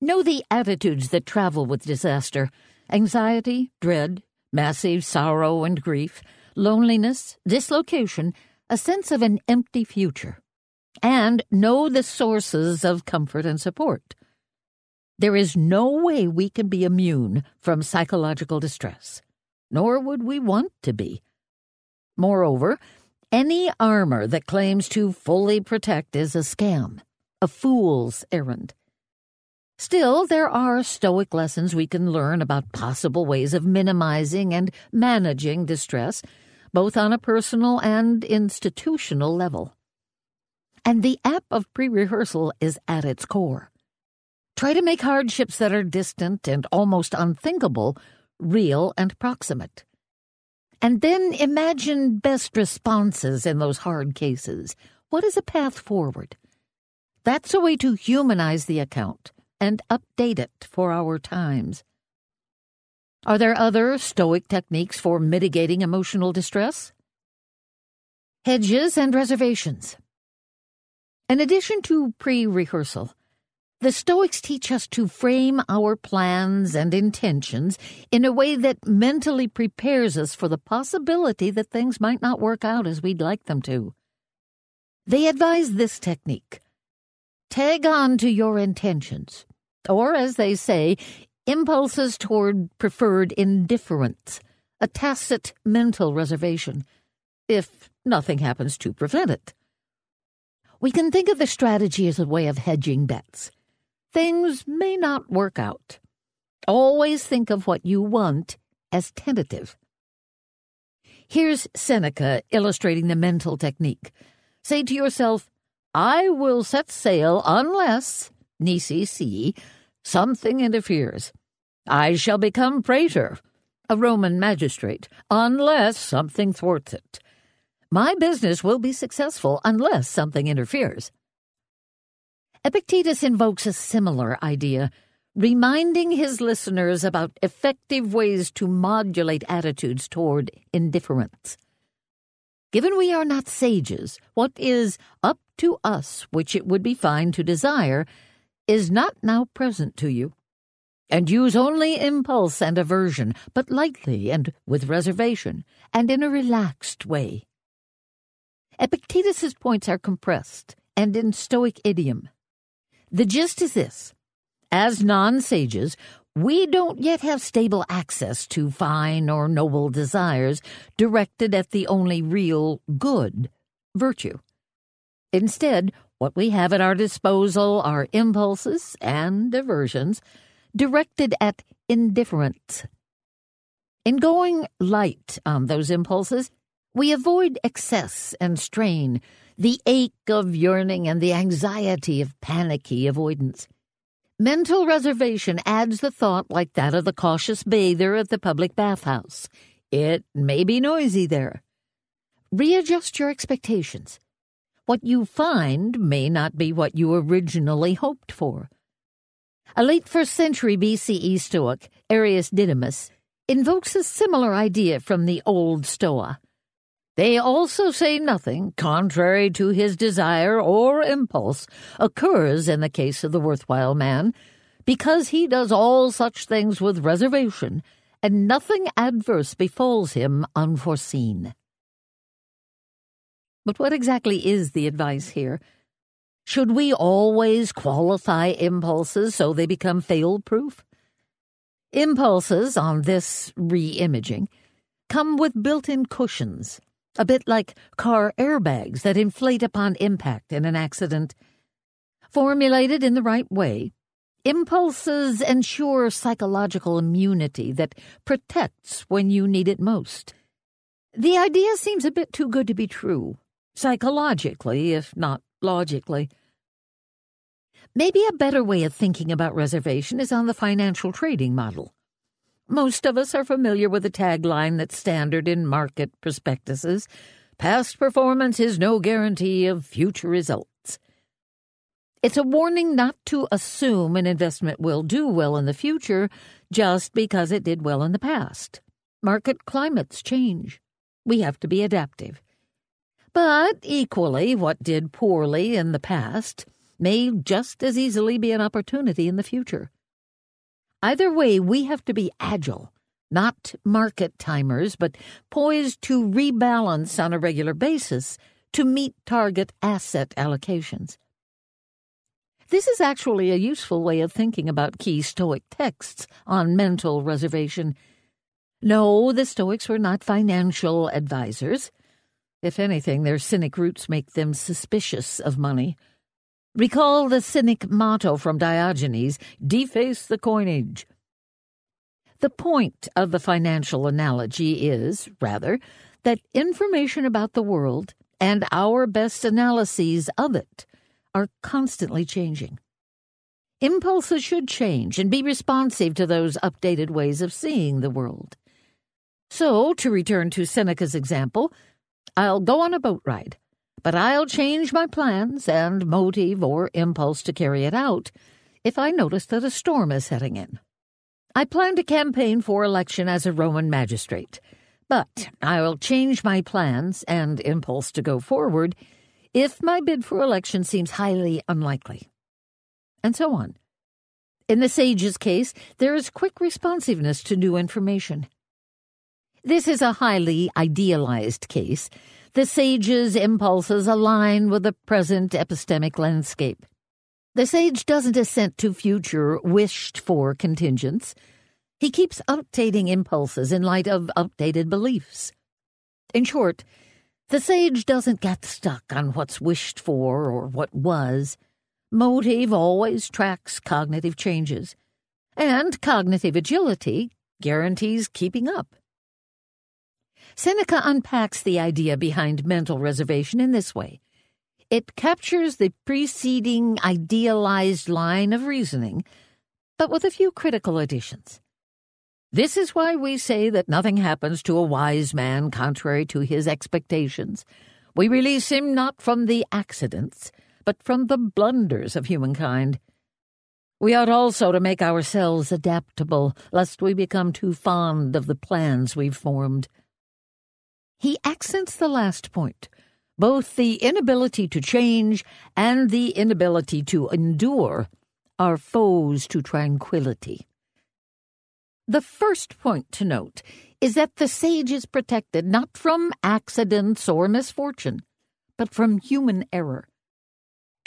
Know the attitudes that travel with disaster anxiety, dread, massive sorrow and grief, loneliness, dislocation, a sense of an empty future and know the sources of comfort and support. There is no way we can be immune from psychological distress, nor would we want to be. Moreover, any armor that claims to fully protect is a scam, a fool's errand. Still, there are Stoic lessons we can learn about possible ways of minimizing and managing distress, both on a personal and institutional level and the app of pre rehearsal is at its core. Try to make hardships that are distant and almost unthinkable real and proximate. And then imagine best responses in those hard cases. What is a path forward? That's a way to humanize the account and update it for our times. Are there other Stoic techniques for mitigating emotional distress? Hedges and reservations. In addition to pre rehearsal, the Stoics teach us to frame our plans and intentions in a way that mentally prepares us for the possibility that things might not work out as we'd like them to. They advise this technique tag on to your intentions, or as they say, impulses toward preferred indifferents, a tacit mental reservation, if nothing happens to prevent it. We can think of the strategy as a way of hedging bets. Things may not work out. Always think of what you want as tentative. Here's Seneca illustrating the mental technique. Say to yourself, I will set sail unless, nisi si, something interferes. I shall become praetor, a Roman magistrate, unless something thwarts it. My business will be successful unless something interferes. Epictetus invokes a similar idea, reminding his listeners about effective ways to modulate attitudes toward indifferents. Given we are not sages, what is up to us, which it would be fine to desire, is not now present to you. And use only impulse and aversion, but lightly and with reservation, and in a relaxed way. Epictetus's points are compressed and in Stoic idiom. The gist is this as non sages, we don't yet have stable access to fine or noble desires directed at the only real good, virtue. Instead, what we have at our disposal are impulses and aversions directed at indifferents. In going light on those impulses, we avoid excess and strain, the ache of yearning and the anxiety of panicky avoidance. Mental reservation adds the thought like that of the cautious bather at the public bathhouse. It may be noisy there. Readjust your expectations. What you find may not be what you originally hoped for. A late first century BCE Stoic, Arius Didymus, invokes a similar idea from the Old Stoa. They also say nothing, contrary to his desire or impulse, occurs in the case of the worthwhile man, because he does all such things with reservation, and nothing adverse befalls him unforeseen. But what exactly is the advice here? Should we always qualify impulses so they become fail proof? Impulses on this re imaging come with built in cushions a bit like car airbags that inflate upon impact in an accident. Formulated in the right way, impulses ensure psychological immunity that protects when you need it most. The idea seems a bit too good to be true, psychologically, if not logically. Maybe a better way of thinking about reservation is on the financial trading model. Most of us are familiar with the tagline that's standard in market prospectuses past performance is no guarantee of future results. It's a warning not to assume an investment will do well in the future just because it did well in the past. Market climates change. We have to be adaptive. But equally, what did poorly in the past may just as easily be an opportunity in the future. Either way, we have to be agile, not market timers, but poised to rebalance on a regular basis to meet target asset allocations. This is actually a useful way of thinking about key Stoic texts on mental reservation. No, the Stoics were not financial advisers. If anything, their cynic roots make them suspicious of money. Recall the cynic motto from Diogenes deface the coinage. The point of the financial analogy is, rather, that information about the world and our best analyses of it are constantly changing. Impulses should change and be responsive to those updated ways of seeing the world. So, to return to Seneca's example, I'll go on a boat ride but I'll change my plans and motive or impulse to carry it out if I notice that a storm is setting in. I plan to campaign for election as a Roman magistrate, but I will change my plans and impulse to go forward if my bid for election seems highly unlikely. And so on. In the sage's case, there is quick responsiveness to new information. This is a highly idealized case the sage's impulses align with the present epistemic landscape. The sage doesn't assent to future, wished for contingents. He keeps updating impulses in light of updated beliefs. In short, the sage doesn't get stuck on what's wished for or what was. Motive always tracks cognitive changes, and cognitive agility guarantees keeping up. Seneca unpacks the idea behind mental reservation in this way it captures the preceding idealized line of reasoning, but with a few critical additions. This is why we say that nothing happens to a wise man contrary to his expectations. We release him not from the accidents, but from the blunders of humankind. We ought also to make ourselves adaptable, lest we become too fond of the plans we've formed. He accents the last point both the inability to change and the inability to endure are foes to tranquility. The first point to note is that the sage is protected not from accidents or misfortune, but from human error.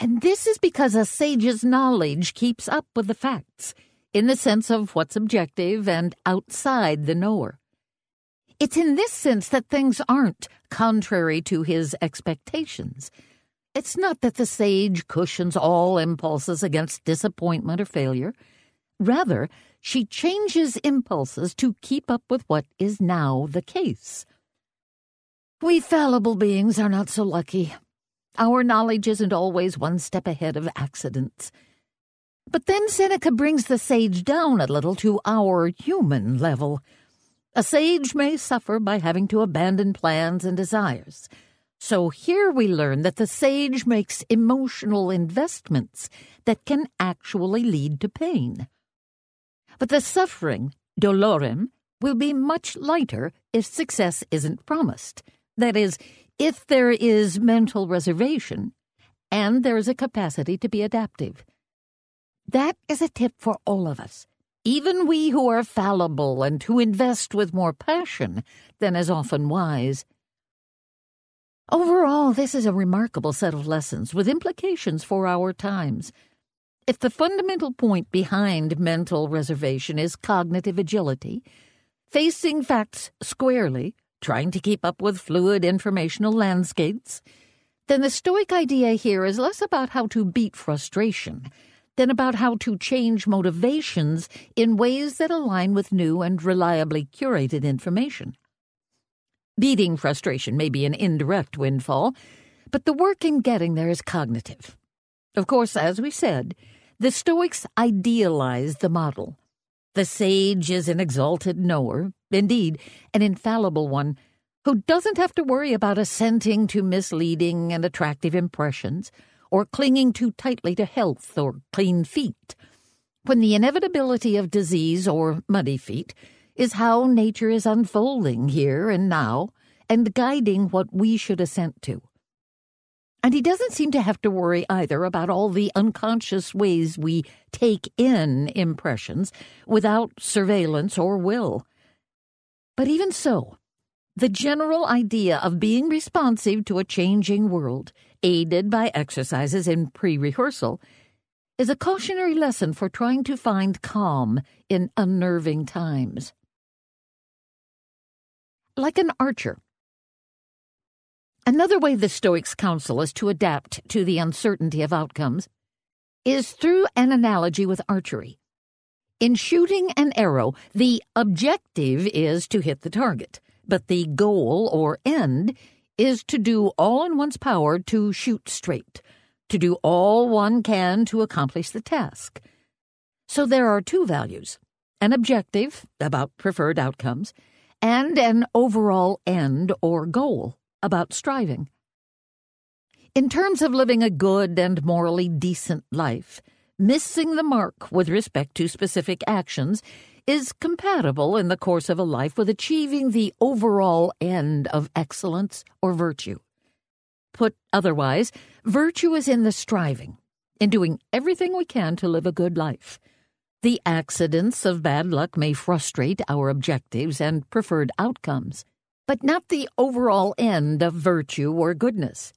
And this is because a sage's knowledge keeps up with the facts, in the sense of what's objective and outside the knower. It's in this sense that things aren't contrary to his expectations. It's not that the sage cushions all impulses against disappointment or failure. Rather, she changes impulses to keep up with what is now the case. We fallible beings are not so lucky. Our knowledge isn't always one step ahead of accidents. But then Seneca brings the sage down a little to our human level. A sage may suffer by having to abandon plans and desires. So here we learn that the sage makes emotional investments that can actually lead to pain. But the suffering, dolorem, will be much lighter if success isn't promised. That is, if there is mental reservation and there is a capacity to be adaptive. That is a tip for all of us even we who are fallible and who invest with more passion than is often wise. Overall, this is a remarkable set of lessons with implications for our times. If the fundamental point behind mental reservation is cognitive agility, facing facts squarely, trying to keep up with fluid informational landscapes, then the Stoic idea here is less about how to beat frustration than about how to change motivations in ways that align with new and reliably curated information. Beating frustration may be an indirect windfall, but the work in getting there is cognitive. Of course, as we said, the Stoics idealize the model. The sage is an exalted knower, indeed, an infallible one, who doesn't have to worry about assenting to misleading and attractive impressions, or clinging too tightly to health or clean feet, when the inevitability of disease or muddy feet is how nature is unfolding here and now and guiding what we should assent to. And he doesn't seem to have to worry either about all the unconscious ways we take in impressions without surveillance or will. But even so, the general idea of being responsive to a changing world, aided by exercises in pre rehearsal, is a cautionary lesson for trying to find calm in unnerving times. Like an archer. Another way the Stoics counsel us to adapt to the uncertainty of outcomes is through an analogy with archery. In shooting an arrow, the objective is to hit the target but the goal or end is to do all in one's power to shoot straight, to do all one can to accomplish the task. So there are two values an objective about preferred outcomes, and an overall end or goal about striving. In terms of living a good and morally decent life, missing the mark with respect to specific actions is compatible in the course of a life with achieving the overall end of excellence or virtue. Put otherwise, virtue is in the striving, in doing everything we can to live a good life. The accidents of bad luck may frustrate our objectives and preferred outcomes, but not the overall end of virtue or goodness.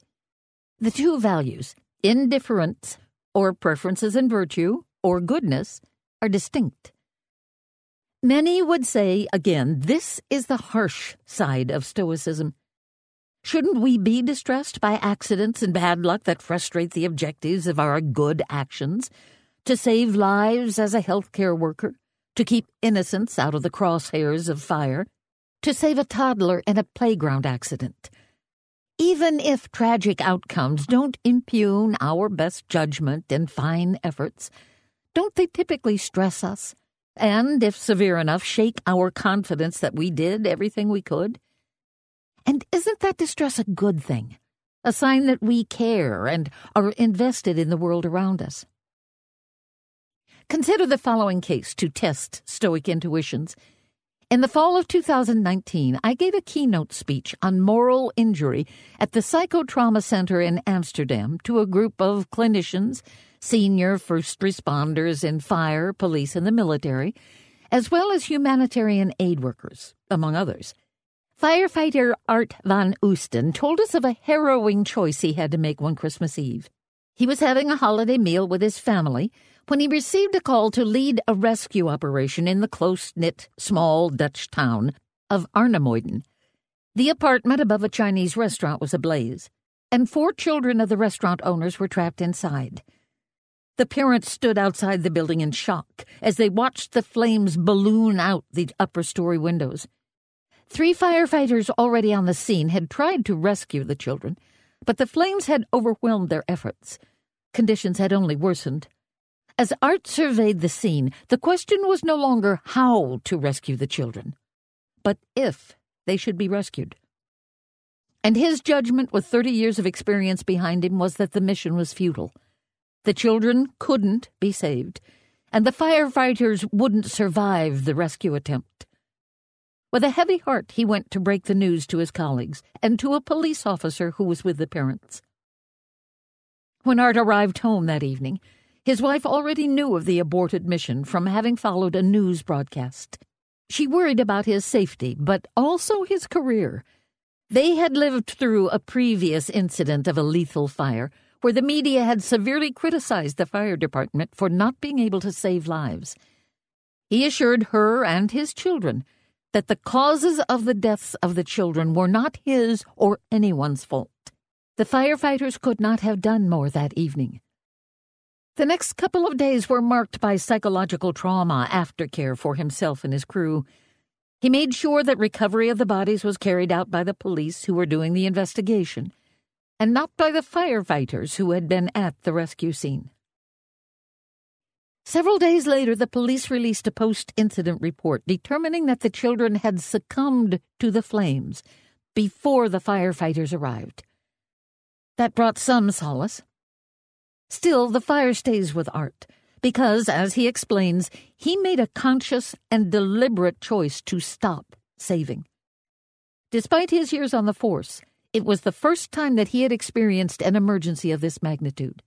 The two values, indifferents or preferences in virtue or goodness, are distinct. Many would say, again, this is the harsh side of Stoicism. Shouldn't we be distressed by accidents and bad luck that frustrate the objectives of our good actions? To save lives as a healthcare worker? To keep innocents out of the crosshairs of fire? To save a toddler in a playground accident? Even if tragic outcomes don't impugn our best judgment and fine efforts, don't they typically stress us? And, if severe enough, shake our confidence that we did everything we could? And isn't that distress a good thing? A sign that we care and are invested in the world around us? Consider the following case to test Stoic intuitions. In the fall of 2019, I gave a keynote speech on moral injury at the Psychotrauma Center in Amsterdam to a group of clinicians senior first responders in fire, police, and the military, as well as humanitarian aid workers, among others. Firefighter Art van Oosten told us of a harrowing choice he had to make one Christmas Eve. He was having a holiday meal with his family when he received a call to lead a rescue operation in the close knit, small Dutch town of Arnemuiden. The apartment above a Chinese restaurant was ablaze, and four children of the restaurant owners were trapped inside. The parents stood outside the building in shock as they watched the flames balloon out the upper story windows. Three firefighters already on the scene had tried to rescue the children, but the flames had overwhelmed their efforts. Conditions had only worsened. As Art surveyed the scene, the question was no longer how to rescue the children, but if they should be rescued. And his judgment, with 30 years of experience behind him, was that the mission was futile. The children couldn't be saved, and the firefighters wouldn't survive the rescue attempt. With a heavy heart, he went to break the news to his colleagues and to a police officer who was with the parents. When Art arrived home that evening, his wife already knew of the aborted mission from having followed a news broadcast. She worried about his safety, but also his career. They had lived through a previous incident of a lethal fire where the media had severely criticized the fire department for not being able to save lives. He assured her and his children that the causes of the deaths of the children were not his or anyone's fault. The firefighters could not have done more that evening. The next couple of days were marked by psychological trauma aftercare for himself and his crew. He made sure that recovery of the bodies was carried out by the police who were doing the investigation and not by the firefighters who had been at the rescue scene. Several days later, the police released a post incident report determining that the children had succumbed to the flames before the firefighters arrived. That brought some solace. Still, the fire stays with Art, because, as he explains, he made a conscious and deliberate choice to stop saving. Despite his years on the force, it was the first time that he had experienced an emergency of this magnitude.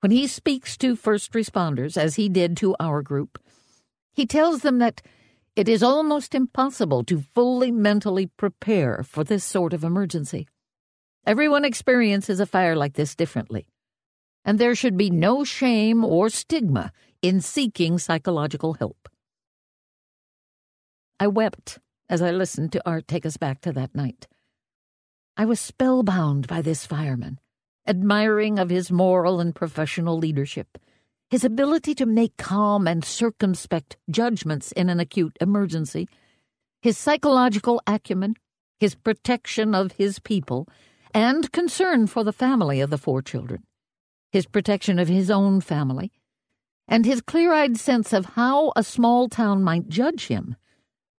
When he speaks to first responders, as he did to our group, he tells them that it is almost impossible to fully mentally prepare for this sort of emergency. Everyone experiences a fire like this differently, and there should be no shame or stigma in seeking psychological help. I wept as I listened to Art take us back to that night. I was spellbound by this fireman admiring of his moral and professional leadership, his ability to make calm and circumspect judgments in an acute emergency, his psychological acumen, his protection of his people, and concern for the family of the four children, his protection of his own family, and his clear eyed sense of how a small town might judge him,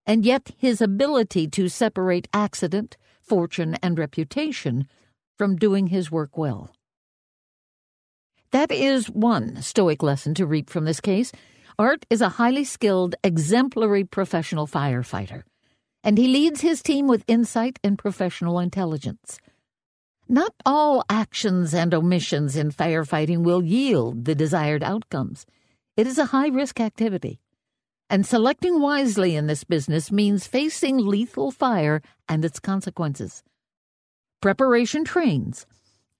and yet his ability to separate accident, fortune, and reputation from doing his work well. That is one Stoic lesson to reap from this case. Art is a highly skilled, exemplary professional firefighter, and he leads his team with insight and professional intelligence. Not all actions and omissions in firefighting will yield the desired outcomes. It is a high risk activity. And selecting wisely in this business means facing lethal fire and its consequences. Preparation trains,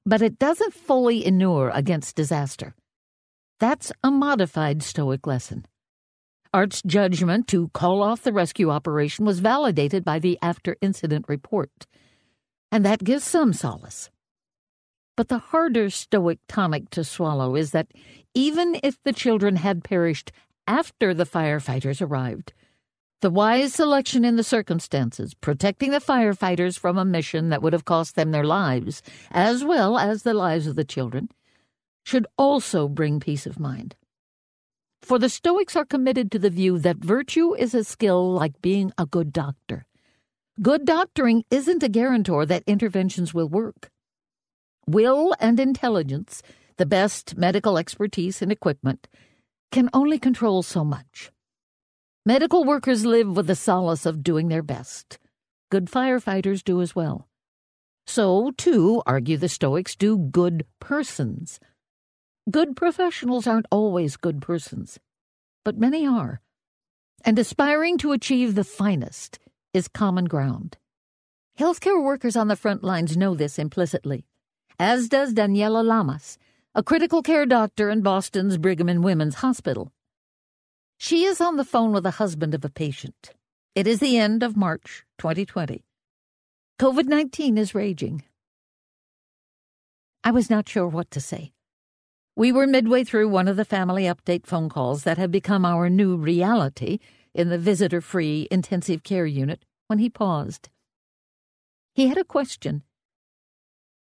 but it doesn't fully inure against disaster. That's a modified Stoic lesson. Art's judgment to call off the rescue operation was validated by the after incident report, and that gives some solace. But the harder Stoic tonic to swallow is that even if the children had perished after the firefighters arrived, the wise selection in the circumstances, protecting the firefighters from a mission that would have cost them their lives, as well as the lives of the children, should also bring peace of mind. For the Stoics are committed to the view that virtue is a skill like being a good doctor. Good doctoring isn't a guarantor that interventions will work. Will and intelligence, the best medical expertise and equipment, can only control so much. Medical workers live with the solace of doing their best. Good firefighters do as well. So, too, argue the Stoics, do good persons. Good professionals aren't always good persons, but many are. And aspiring to achieve the finest is common ground. Healthcare workers on the front lines know this implicitly, as does Daniela Lamas, a critical care doctor in Boston's Brigham and Women's Hospital. She is on the phone with the husband of a patient. It is the end of March 2020. COVID 19 is raging. I was not sure what to say. We were midway through one of the family update phone calls that have become our new reality in the visitor free intensive care unit when he paused. He had a question.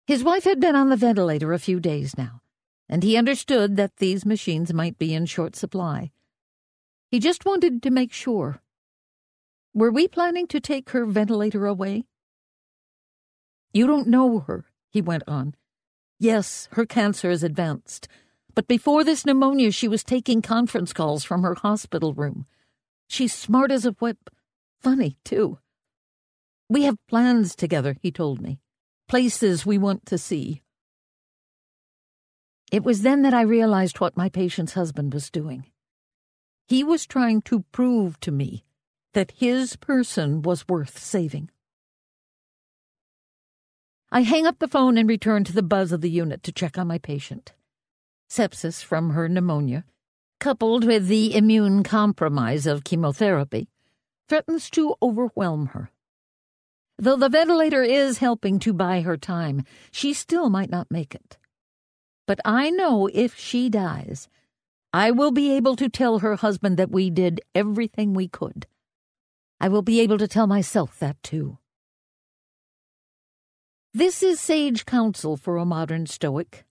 His wife had been on the ventilator a few days now, and he understood that these machines might be in short supply. He just wanted to make sure. Were we planning to take her ventilator away? You don't know her, he went on. Yes, her cancer is advanced. But before this pneumonia, she was taking conference calls from her hospital room. She's smart as a whip. Funny, too. We have plans together, he told me. Places we want to see. It was then that I realized what my patient's husband was doing. He was trying to prove to me that his person was worth saving. I hang up the phone and return to the buzz of the unit to check on my patient. Sepsis from her pneumonia, coupled with the immune compromise of chemotherapy, threatens to overwhelm her. Though the ventilator is helping to buy her time, she still might not make it. But I know if she dies, I will be able to tell her husband that we did everything we could. I will be able to tell myself that too. This is sage counsel for a modern Stoic.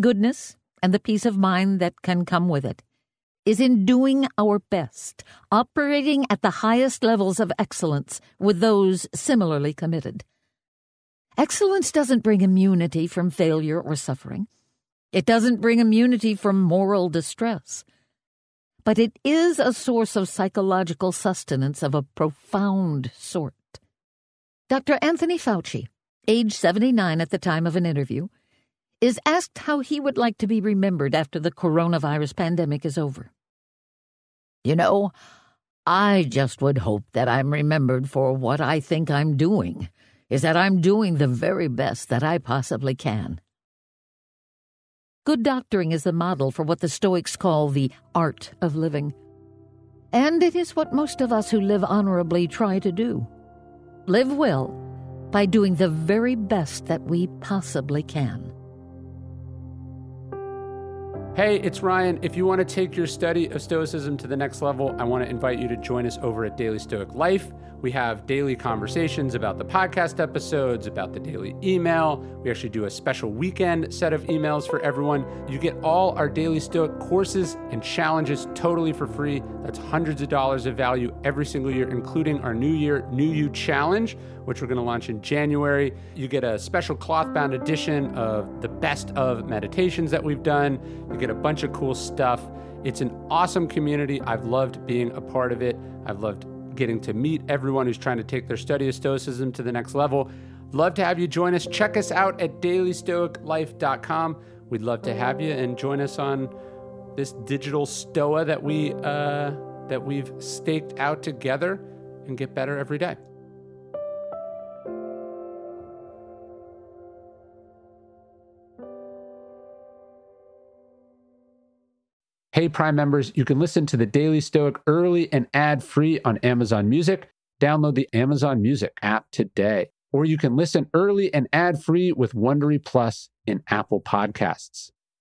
Goodness and the peace of mind that can come with it is in doing our best, operating at the highest levels of excellence with those similarly committed. Excellence doesn't bring immunity from failure or suffering. It doesn't bring immunity from moral distress. But it is a source of psychological sustenance of a profound sort. Dr. Anthony Fauci, age 79 at the time of an interview, is asked how he would like to be remembered after the coronavirus pandemic is over. You know, I just would hope that I'm remembered for what I think I'm doing, is that I'm doing the very best that I possibly can. Good doctoring is the model for what the Stoics call the art of living. And it is what most of us who live honorably try to do. Live well by doing the very best that we possibly can. Hey, it's Ryan. If you want to take your study of Stoicism to the next level, I want to invite you to join us over at Daily Stoic Life. We have daily conversations about the podcast episodes, about the daily email. We actually do a special weekend set of emails for everyone. You get all our Daily Stoic courses and challenges totally for free. That's hundreds of dollars of value every single year, including our New Year, New You Challenge which we're going to launch in January. You get a special cloth bound edition of the best of meditations that we've done. You get a bunch of cool stuff. It's an awesome community. I've loved being a part of it. I've loved getting to meet everyone who's trying to take their study of Stoicism to the next level. Love to have you join us. Check us out at dailystoiclife.com. We'd love to have you and join us on this digital stoa that we uh, that we've staked out together and get better every day. Hey, Prime members, you can listen to the Daily Stoic early and ad free on Amazon Music. Download the Amazon Music app today. Or you can listen early and ad free with Wondery Plus in Apple Podcasts.